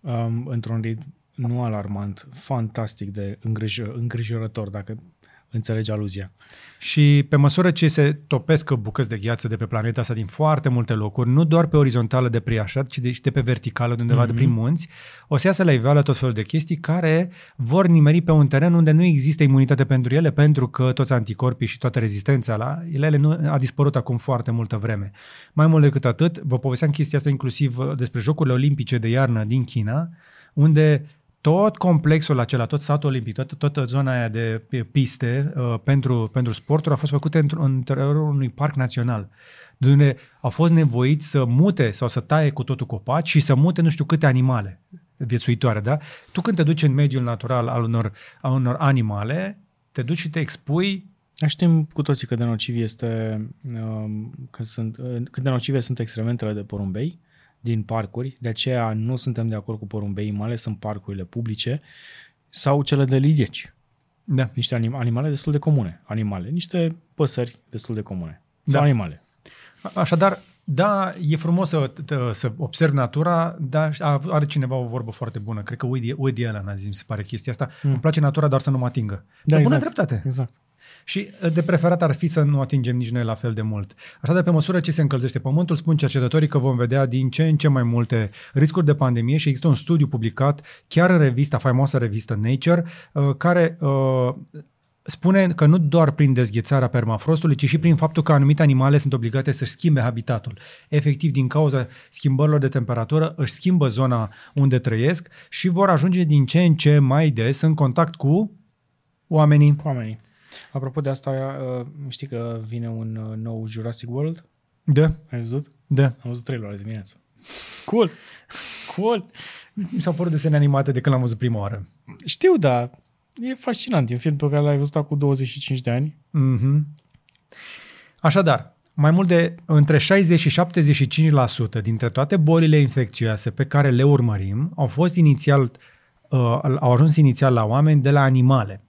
Um, într-un ritm nu alarmant, fantastic de îngrijor, îngrijorător. Dacă înțelegi aluzia. Și pe măsură ce se topesc bucăți de gheață de pe planeta asta din foarte multe locuri, nu doar pe orizontală de priașat, ci de, și de pe verticală, de undeva mm-hmm. de prin munți, o să iasă la iveală tot felul de chestii care vor nimeri pe un teren unde nu există imunitate pentru ele, pentru că toți anticorpii și toată rezistența la ele nu a dispărut acum foarte multă vreme. Mai mult decât atât, vă povesteam chestia asta inclusiv despre Jocurile Olimpice de iarnă din China, unde tot complexul acela, tot satul olimpic, tot, toată zona aia de piste uh, pentru, pentru sporturi a fost făcută în interiorul unui parc național, de unde au fost nevoiți să mute sau să taie cu totul copaci și să mute nu știu câte animale viețuitoare, da? Tu când te duci în mediul natural al unor, al unor animale, te duci și te expui Știm cu toții cât de nociv este, uh, că sunt, uh, cât de nocive sunt excrementele de porumbei, din parcuri, de aceea nu suntem de acord cu porumbeii, mai ales în parcurile publice, sau cele de lidieci. Da. Niște anim- animale destul de comune. Animale, niște păsări destul de comune. Da. Sau animale. Așadar, da, e frumos să, să observi natura, dar are cineva o vorbă foarte bună. Cred că Woody, Woody Allen a zis, mi se pare chestia asta. Mm. Îmi place natura, doar să nu mă atingă. Da, exact. bună dreptate. Exact. Și uh, de preferat ar fi să nu atingem nici noi la fel de mult. Așa de pe măsură ce se încălzește pământul, spun cercetătorii că vom vedea din ce în ce mai multe riscuri de pandemie și există un studiu publicat chiar în revista, faimoasă revistă Nature, uh, care uh, spune că nu doar prin dezghețarea permafrostului, ci și prin faptul că anumite animale sunt obligate să-și schimbe habitatul. Efectiv, din cauza schimbărilor de temperatură, își schimbă zona unde trăiesc și vor ajunge din ce în ce mai des în contact cu oamenii. Cu oamenii. Apropo de asta, uh, știi că vine un uh, nou Jurassic World? Da. Ai văzut? Da. Am văzut trailerul azi dimineață. Cool! Cool! Mi s-au părut desene animate de când l-am văzut prima oară. Știu, da. E fascinant. E un film pe care l-ai văzut cu 25 de ani. Mm-hmm. Așadar, mai mult de între 60 și 75% dintre toate bolile infecțioase pe care le urmărim au fost inițial, uh, au ajuns inițial la oameni de la animale.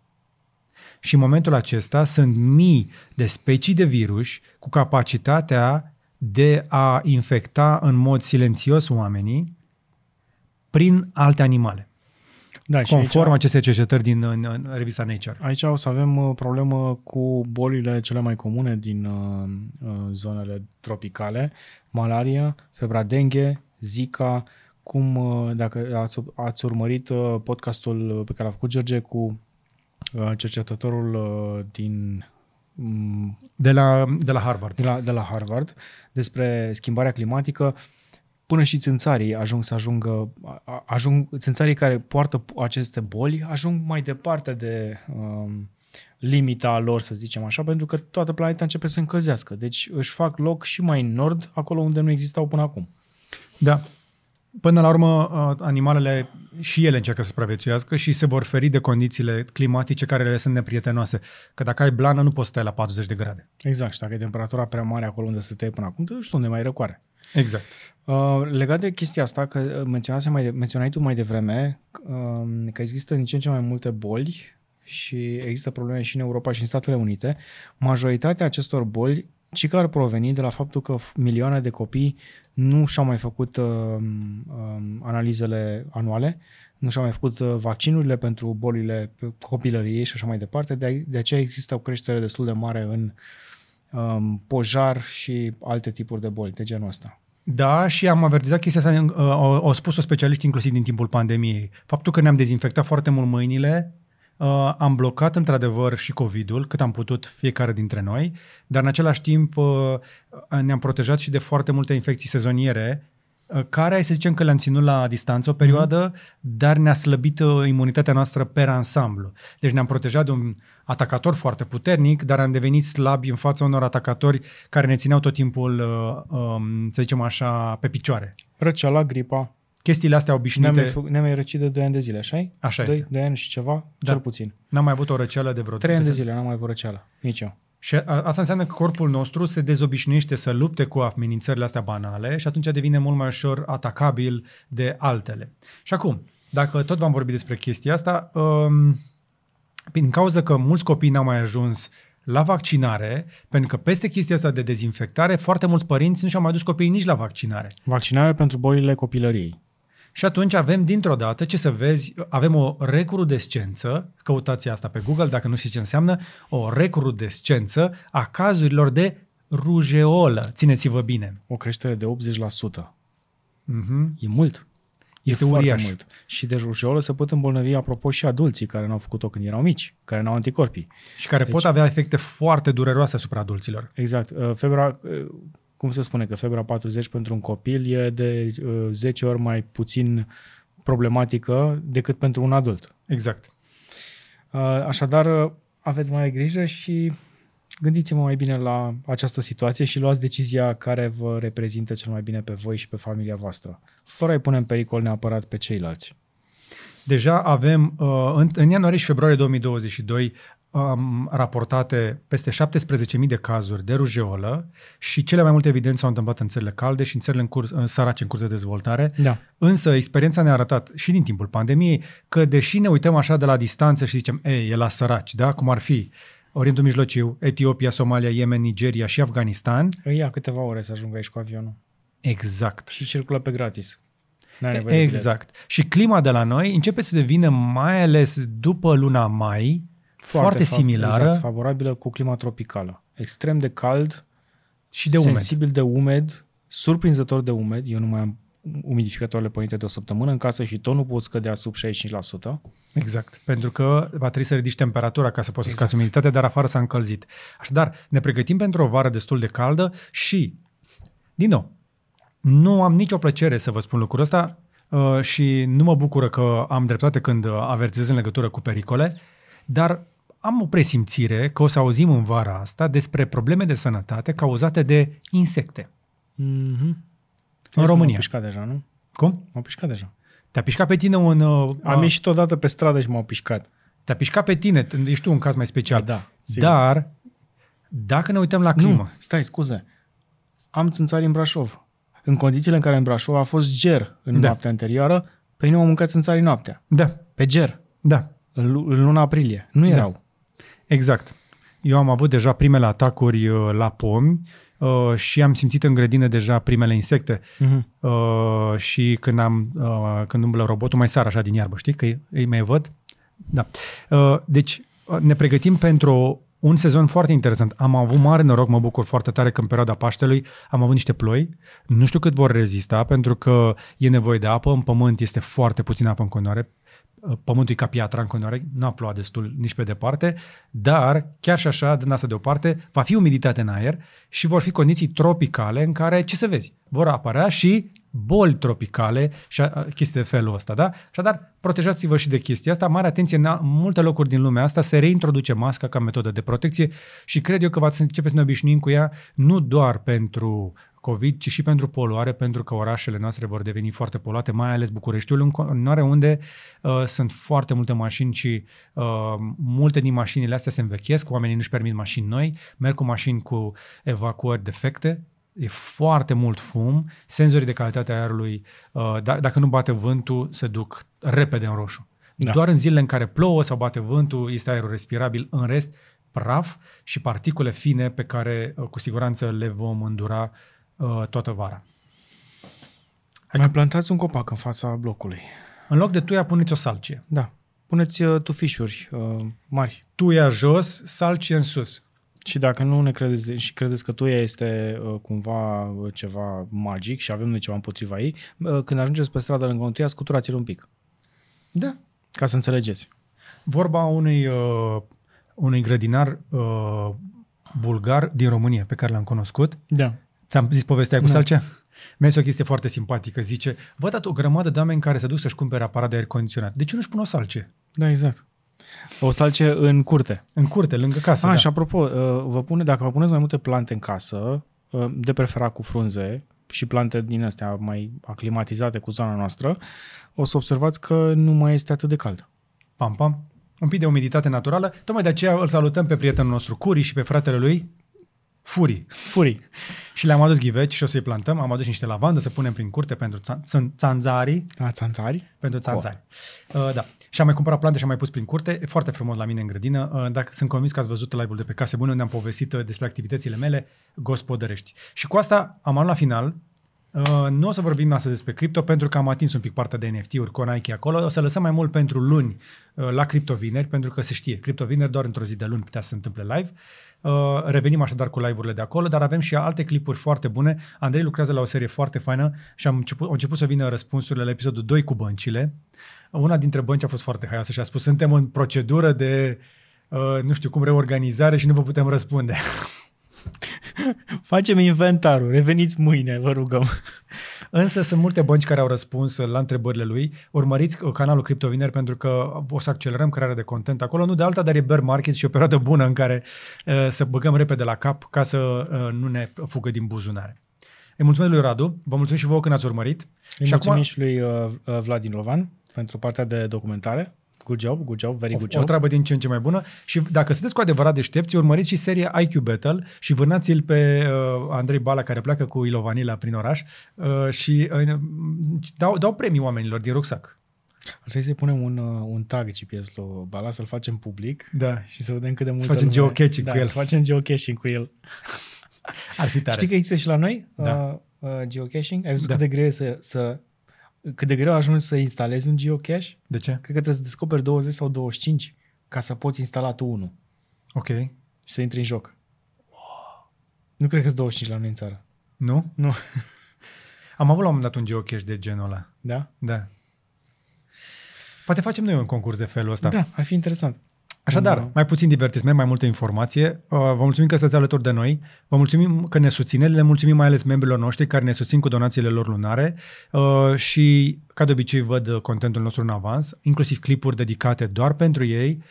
Și în momentul acesta sunt mii de specii de virus cu capacitatea de a infecta în mod silențios oamenii prin alte animale. Da, conform aici, acestei cercetări din în, în revista Nature. Aici o să avem uh, problemă cu bolile cele mai comune din uh, uh, zonele tropicale, malaria, febra dengue, Zika, cum, uh, dacă ați, ați urmărit uh, podcastul pe care l-a făcut George cu Uh, cercetătorul uh, din mm, de la, de la Harvard. De la, de la Harvard, despre schimbarea climatică. Până și țânțarii ajung să ajungă, ajung, țânțarii care poartă aceste boli ajung mai departe de um, limita lor, să zicem așa, pentru că toată planeta începe să încălzească. Deci își fac loc și mai în nord, acolo unde nu existau până acum. Da. Până la urmă, uh, animalele și ele încearcă să supraviețuiască și se vor feri de condițiile climatice care le sunt neprietenoase. Că dacă ai blană, nu poți stai la 40 de grade. Exact. Și dacă e temperatura prea mare acolo unde te până acum, te duci unde mai răcoare. Exact. Uh, legat de chestia asta, că menționase mai de, menționai tu mai devreme uh, că există din ce în ce mai multe boli și există probleme și în Europa și în Statele Unite. Majoritatea acestor boli ci că ar proveni de la faptul că milioane de copii nu și-au mai făcut uh, uh, analizele anuale, nu și-au mai făcut uh, vaccinurile pentru bolile copilăriei și așa mai departe, de, de aceea există o creștere destul de mare în um, pojar și alte tipuri de boli de genul ăsta. Da, și am avertizat chestia asta, uh, au, au spus-o specialiști inclusiv din timpul pandemiei. Faptul că ne-am dezinfectat foarte mult mâinile Uh, am blocat într-adevăr și COVID-ul cât am putut fiecare dintre noi, dar în același timp uh, ne-am protejat și de foarte multe infecții sezoniere uh, care, să zicem că le-am ținut la distanță o perioadă, mm-hmm. dar ne-a slăbit uh, imunitatea noastră per ansamblu. Deci ne-am protejat de un atacator foarte puternic, dar am devenit slabi în fața unor atacatori care ne țineau tot timpul, uh, um, să zicem așa, pe picioare. Răceala, gripa chestiile astea obișnuite... Ne-am mai, ne-am mai răcit de 2 ani de zile, așa Așa 2, este. 2 ani și ceva, da. cel puțin. N-am mai avut o răceală de vreo... 3 ani de zile n-am mai avut răceală, nici eu. Și asta înseamnă că corpul nostru se dezobișnuiește să lupte cu amenințările astea banale și atunci devine mult mai ușor atacabil de altele. Și acum, dacă tot v-am vorbit despre chestia asta, um, din cauza că mulți copii n-au mai ajuns la vaccinare, pentru că peste chestia asta de dezinfectare, foarte mulți părinți nu și-au mai dus copiii nici la vaccinare. Vaccinare pentru bolile copilăriei. Și atunci avem dintr-o dată, ce să vezi, avem o recrudescență, căutați asta pe Google dacă nu știți ce înseamnă, o recrudescență a cazurilor de rujeolă. Țineți-vă bine. O creștere de 80%. Mhm. E mult. Este foarte uriaș. mult. Și de rujeolă se pot îmbolnăvi, apropo, și adulții care n-au făcut-o când erau mici, care n-au anticorpii. Și care pot avea efecte foarte dureroase asupra adulților. Exact. Uh, Febra, uh, cum se spune că febra 40 pentru un copil e de uh, 10 ori mai puțin problematică decât pentru un adult. Exact. Uh, Așadar, uh, aveți mai grijă și gândiți-vă mai bine la această situație și luați decizia care vă reprezintă cel mai bine pe voi și pe familia voastră, fără a-i pune în pericol neapărat pe ceilalți. Deja avem, uh, în, în ianuarie și februarie 2022, am raportate peste 17.000 de cazuri de rujeolă și cele mai multe evidențe s-au întâmplat în țările calde și în țările în curs, în sărace în curs de dezvoltare. Da. Însă experiența ne-a arătat și din timpul pandemiei că deși ne uităm așa de la distanță și zicem, ei, e la săraci, da? cum ar fi Orientul Mijlociu, Etiopia, Somalia, Yemen, Nigeria și Afganistan, Îi ia câteva ore să ajungă aici cu avionul. exact. Și circulă pe gratis. N-ai nevoie de bilet. Exact. Și clima de la noi începe să devină, mai ales după luna mai, foarte, foarte fa- similară Exact, favorabilă cu clima tropicală. Extrem de cald, și de umed. sensibil de umed, surprinzător de umed. Eu nu mai am umidificatoarele pornite de o săptămână în casă și tot nu pot scădea sub 65%. Exact, pentru că va trebui să ridici temperatura ca să poți să Exact. scazi umiditatea, dar afară s-a încălzit. Așadar, ne pregătim pentru o vară destul de caldă și, din nou, nu am nicio plăcere să vă spun lucrul ăsta uh, și nu mă bucură că am dreptate când uh, avertizez în legătură cu pericole, dar am o presimțire că o să auzim în vara asta despre probleme de sănătate cauzate de insecte. Mm-hmm. În România. M-au pișcat deja, nu? Cum? M-au pișcat deja. Te-a pișcat pe tine un... Uh, Am ieșit odată pe stradă și m-au pișcat. Te-a pișcat pe tine, ești tu un caz mai special. Da, sigur. Dar, dacă ne uităm la climă, Nu, stai, scuze. Am țânțari în Brașov. În condițiile în care în Brașov a fost ger în Da. noaptea anterioară, pe mine au mâncat țânțarii noaptea. da, Pe ger. da, În, lu- în luna aprilie. Nu Da. Erau. exact. Eu am avut deja primele atacuri uh, la pomi uh, și am simțit în grădină deja primele insecte. Mhm. Uh, și când am uh, când umblă robotul, mai sar așa din iarbă, știi? Că îi- îi mai văd. Da. Uh, deci, uh, ne pregătim pentru un sezon foarte interesant. Am avut mare noroc, mă bucur foarte tare că în perioada Paștelui am avut niște ploi. Nu știu cât vor rezista, pentru că e nevoie de apă. În pământ este foarte puțină apă în continuare. Uh, Pământul e ca piatra în continuare, nu a plouat destul nici pe departe, dar chiar și așa, dând asta deoparte, va fi umiditate în aer și vor fi condiții tropicale în care, ce să vezi, vor apărea și boli tropicale și a, a, chestii de felul ăsta, da? Așadar, protejați-vă și de chestia asta. Mare atenție, în a- în multe locuri din lumea asta se reintroduce masca ca metodă de protecție și cred eu că va începe să ne obișnuim cu ea nu doar pentru COVID, ci și pentru poluare, pentru că orașele noastre vor deveni foarte poluate, mai ales Bucureștiul, în continuare unde uh, sunt foarte multe mașini și uh, multe din mașinile astea se învechesc, oamenii nu-și permit mașini noi, merg cu mașini cu evacuări defecte, e foarte mult fum, senzorii de calitate a aerului, uh, da, dacă nu bate vântul, se duc repede în roșu. Da. Da. Doar în zilele în care plouă sau bate vântul, este aerul respirabil, în rest, praf și particule fine pe care uh, cu siguranță le vom îndura uh, toată vara. Mai plantați un copac în fața blocului. În loc de tuia, puneți o salcie. Da. Puneți uh, tufișuri uh, mari. Tuia jos, salcie în sus. Și dacă nu ne credeți și credeți că tuia este uh, cumva uh, ceva magic și avem noi ceva împotriva ei, uh, când ajungeți pe stradă lângă un tuia, scuturați-l un pic. Da. Ca să înțelegeți. Vorba unui, uh, unui grădinar uh, bulgar din România pe care l-am cunoscut. Da. Ți-am zis povestea aia cu Nu. salcea? Mi-a zis o chestie foarte simpatică. Zice, văd dat o grămadă de oameni care se duc să-și cumpere aparat de aer condiționat. De ce nu-și pun o salcie? Da, exact. O salce în curte. În curte, lângă casă. Ah, da. și apropo, uh, vă pune, dacă vă puneți mai multe plante în casă, uh, de preferat cu frunze și plante din astea mai aclimatizate cu zona noastră, o să observați că nu mai este atât de cald. Pam, pam. Un pic de umiditate naturală. Tocmai de aceea îl salutăm pe prietenul nostru Curi și pe fratele lui Furi. Furii. Și le-am adus ghiveci și o să-i plantăm. Am adus niște lavandă să punem prin curte pentru ța- țan- țanzarii. Da, țanțari? Pentru țanțari. Uh, da. Și am mai cumpărat plante și am mai pus prin curte. E foarte frumos la mine în grădină. Uh, dacă sunt convins că ați văzut live-ul de pe Case Bune, unde am povestit uh, despre activitățile mele gospodărești. Și cu asta am ajuns la final. Uh, nu o să vorbim astăzi despre cripto pentru că am atins un pic partea de NFT-uri cu Nike acolo. O să lăsăm mai mult pentru luni uh, la cripto vineri, pentru că se știe, cripto vineri doar într-o zi de luni putea să se întâmple live. Uh, revenim așadar cu live-urile de acolo, dar avem și alte clipuri foarte bune. Andrei lucrează la o serie foarte faină și am început, au început să vină răspunsurile la episodul 2 cu băncile. Una dintre bănci a fost foarte haioasă și a spus suntem în procedură de, uh, nu știu cum, reorganizare și nu vă putem răspunde. *laughs* *laughs* Facem inventarul, reveniți mâine, vă rugăm. Însă sunt multe bănci care au răspuns la întrebările lui. Urmăriți canalul CryptoViner pentru că o să accelerăm crearea de content acolo. Nu de alta, dar e bear market și o perioadă bună în care uh, să băgăm repede la cap ca să uh, nu ne fugă din buzunare. Îi mulțumesc lui Radu, vă mulțumim și vouă când ați urmărit. Îi și mulțumim acum... și lui uh, uh Vladin Lovan pentru partea de documentare. Good job, good job, very good job. O treabă din ce în ce mai bună și dacă sunteți cu adevărat deștepți, urmăriți și seria IQ Battle și vânați-l pe uh, Andrei Bala care pleacă cu Ilovanila prin oraș uh, și uh, dau, dau premii oamenilor din rucsac. Ar trebui să punem un, uh, un tag GPS lui Bala, să-l facem public da. și să vedem cât de mult. Să facem geocaching da, cu el. să facem geocaching cu el. Ar fi tare. Știi că există și la noi da. uh, uh, geocaching? Ai văzut da. cât de greu e să, să cât de greu ajungi să instalezi un geocache? De ce? Cred că trebuie să descoperi 20 sau 25 ca să poți instala tu unul. Ok. Și să intri în joc. Wow. Nu cred că sunt 25 la noi în țară. Nu? Nu. *laughs* Am avut la un moment dat un geocache de genul ăla. Da? Da. Poate facem noi un concurs de felul ăsta. Da, ar fi interesant. Așadar, mai puțin divertisment, mai multă informație. Uh, vă mulțumim că sunteți alături de noi. Vă mulțumim că ne susțineți. Le mulțumim mai ales membrilor noștri care ne susțin cu donațiile lor lunare uh, și ca de obicei văd contentul nostru în avans, inclusiv clipuri dedicate doar pentru ei.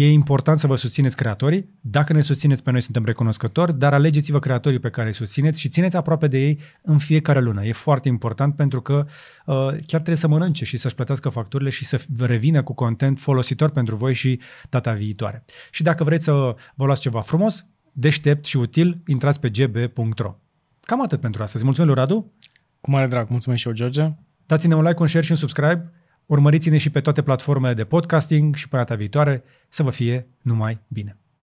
E important să vă susțineți creatorii. Dacă ne susțineți pe noi, suntem recunoscători, dar alegeți-vă creatorii pe care îi susțineți și țineți aproape de ei în fiecare lună. E foarte important pentru că uh, chiar trebuie să mănânce și să-și plătească facturile și să revină cu content folositor pentru voi și data viitoare. Și dacă vreți să vă luați ceva frumos, deștept și util, intrați pe gb.ro. Cam atât pentru astăzi. Mulțumesc, lui Radu! Cu mare drag, mulțumesc și eu, George! Dați-ne un like, un share și un subscribe. Urmăriți-ne și pe toate platformele de podcasting și până data viitoare să vă fie numai bine.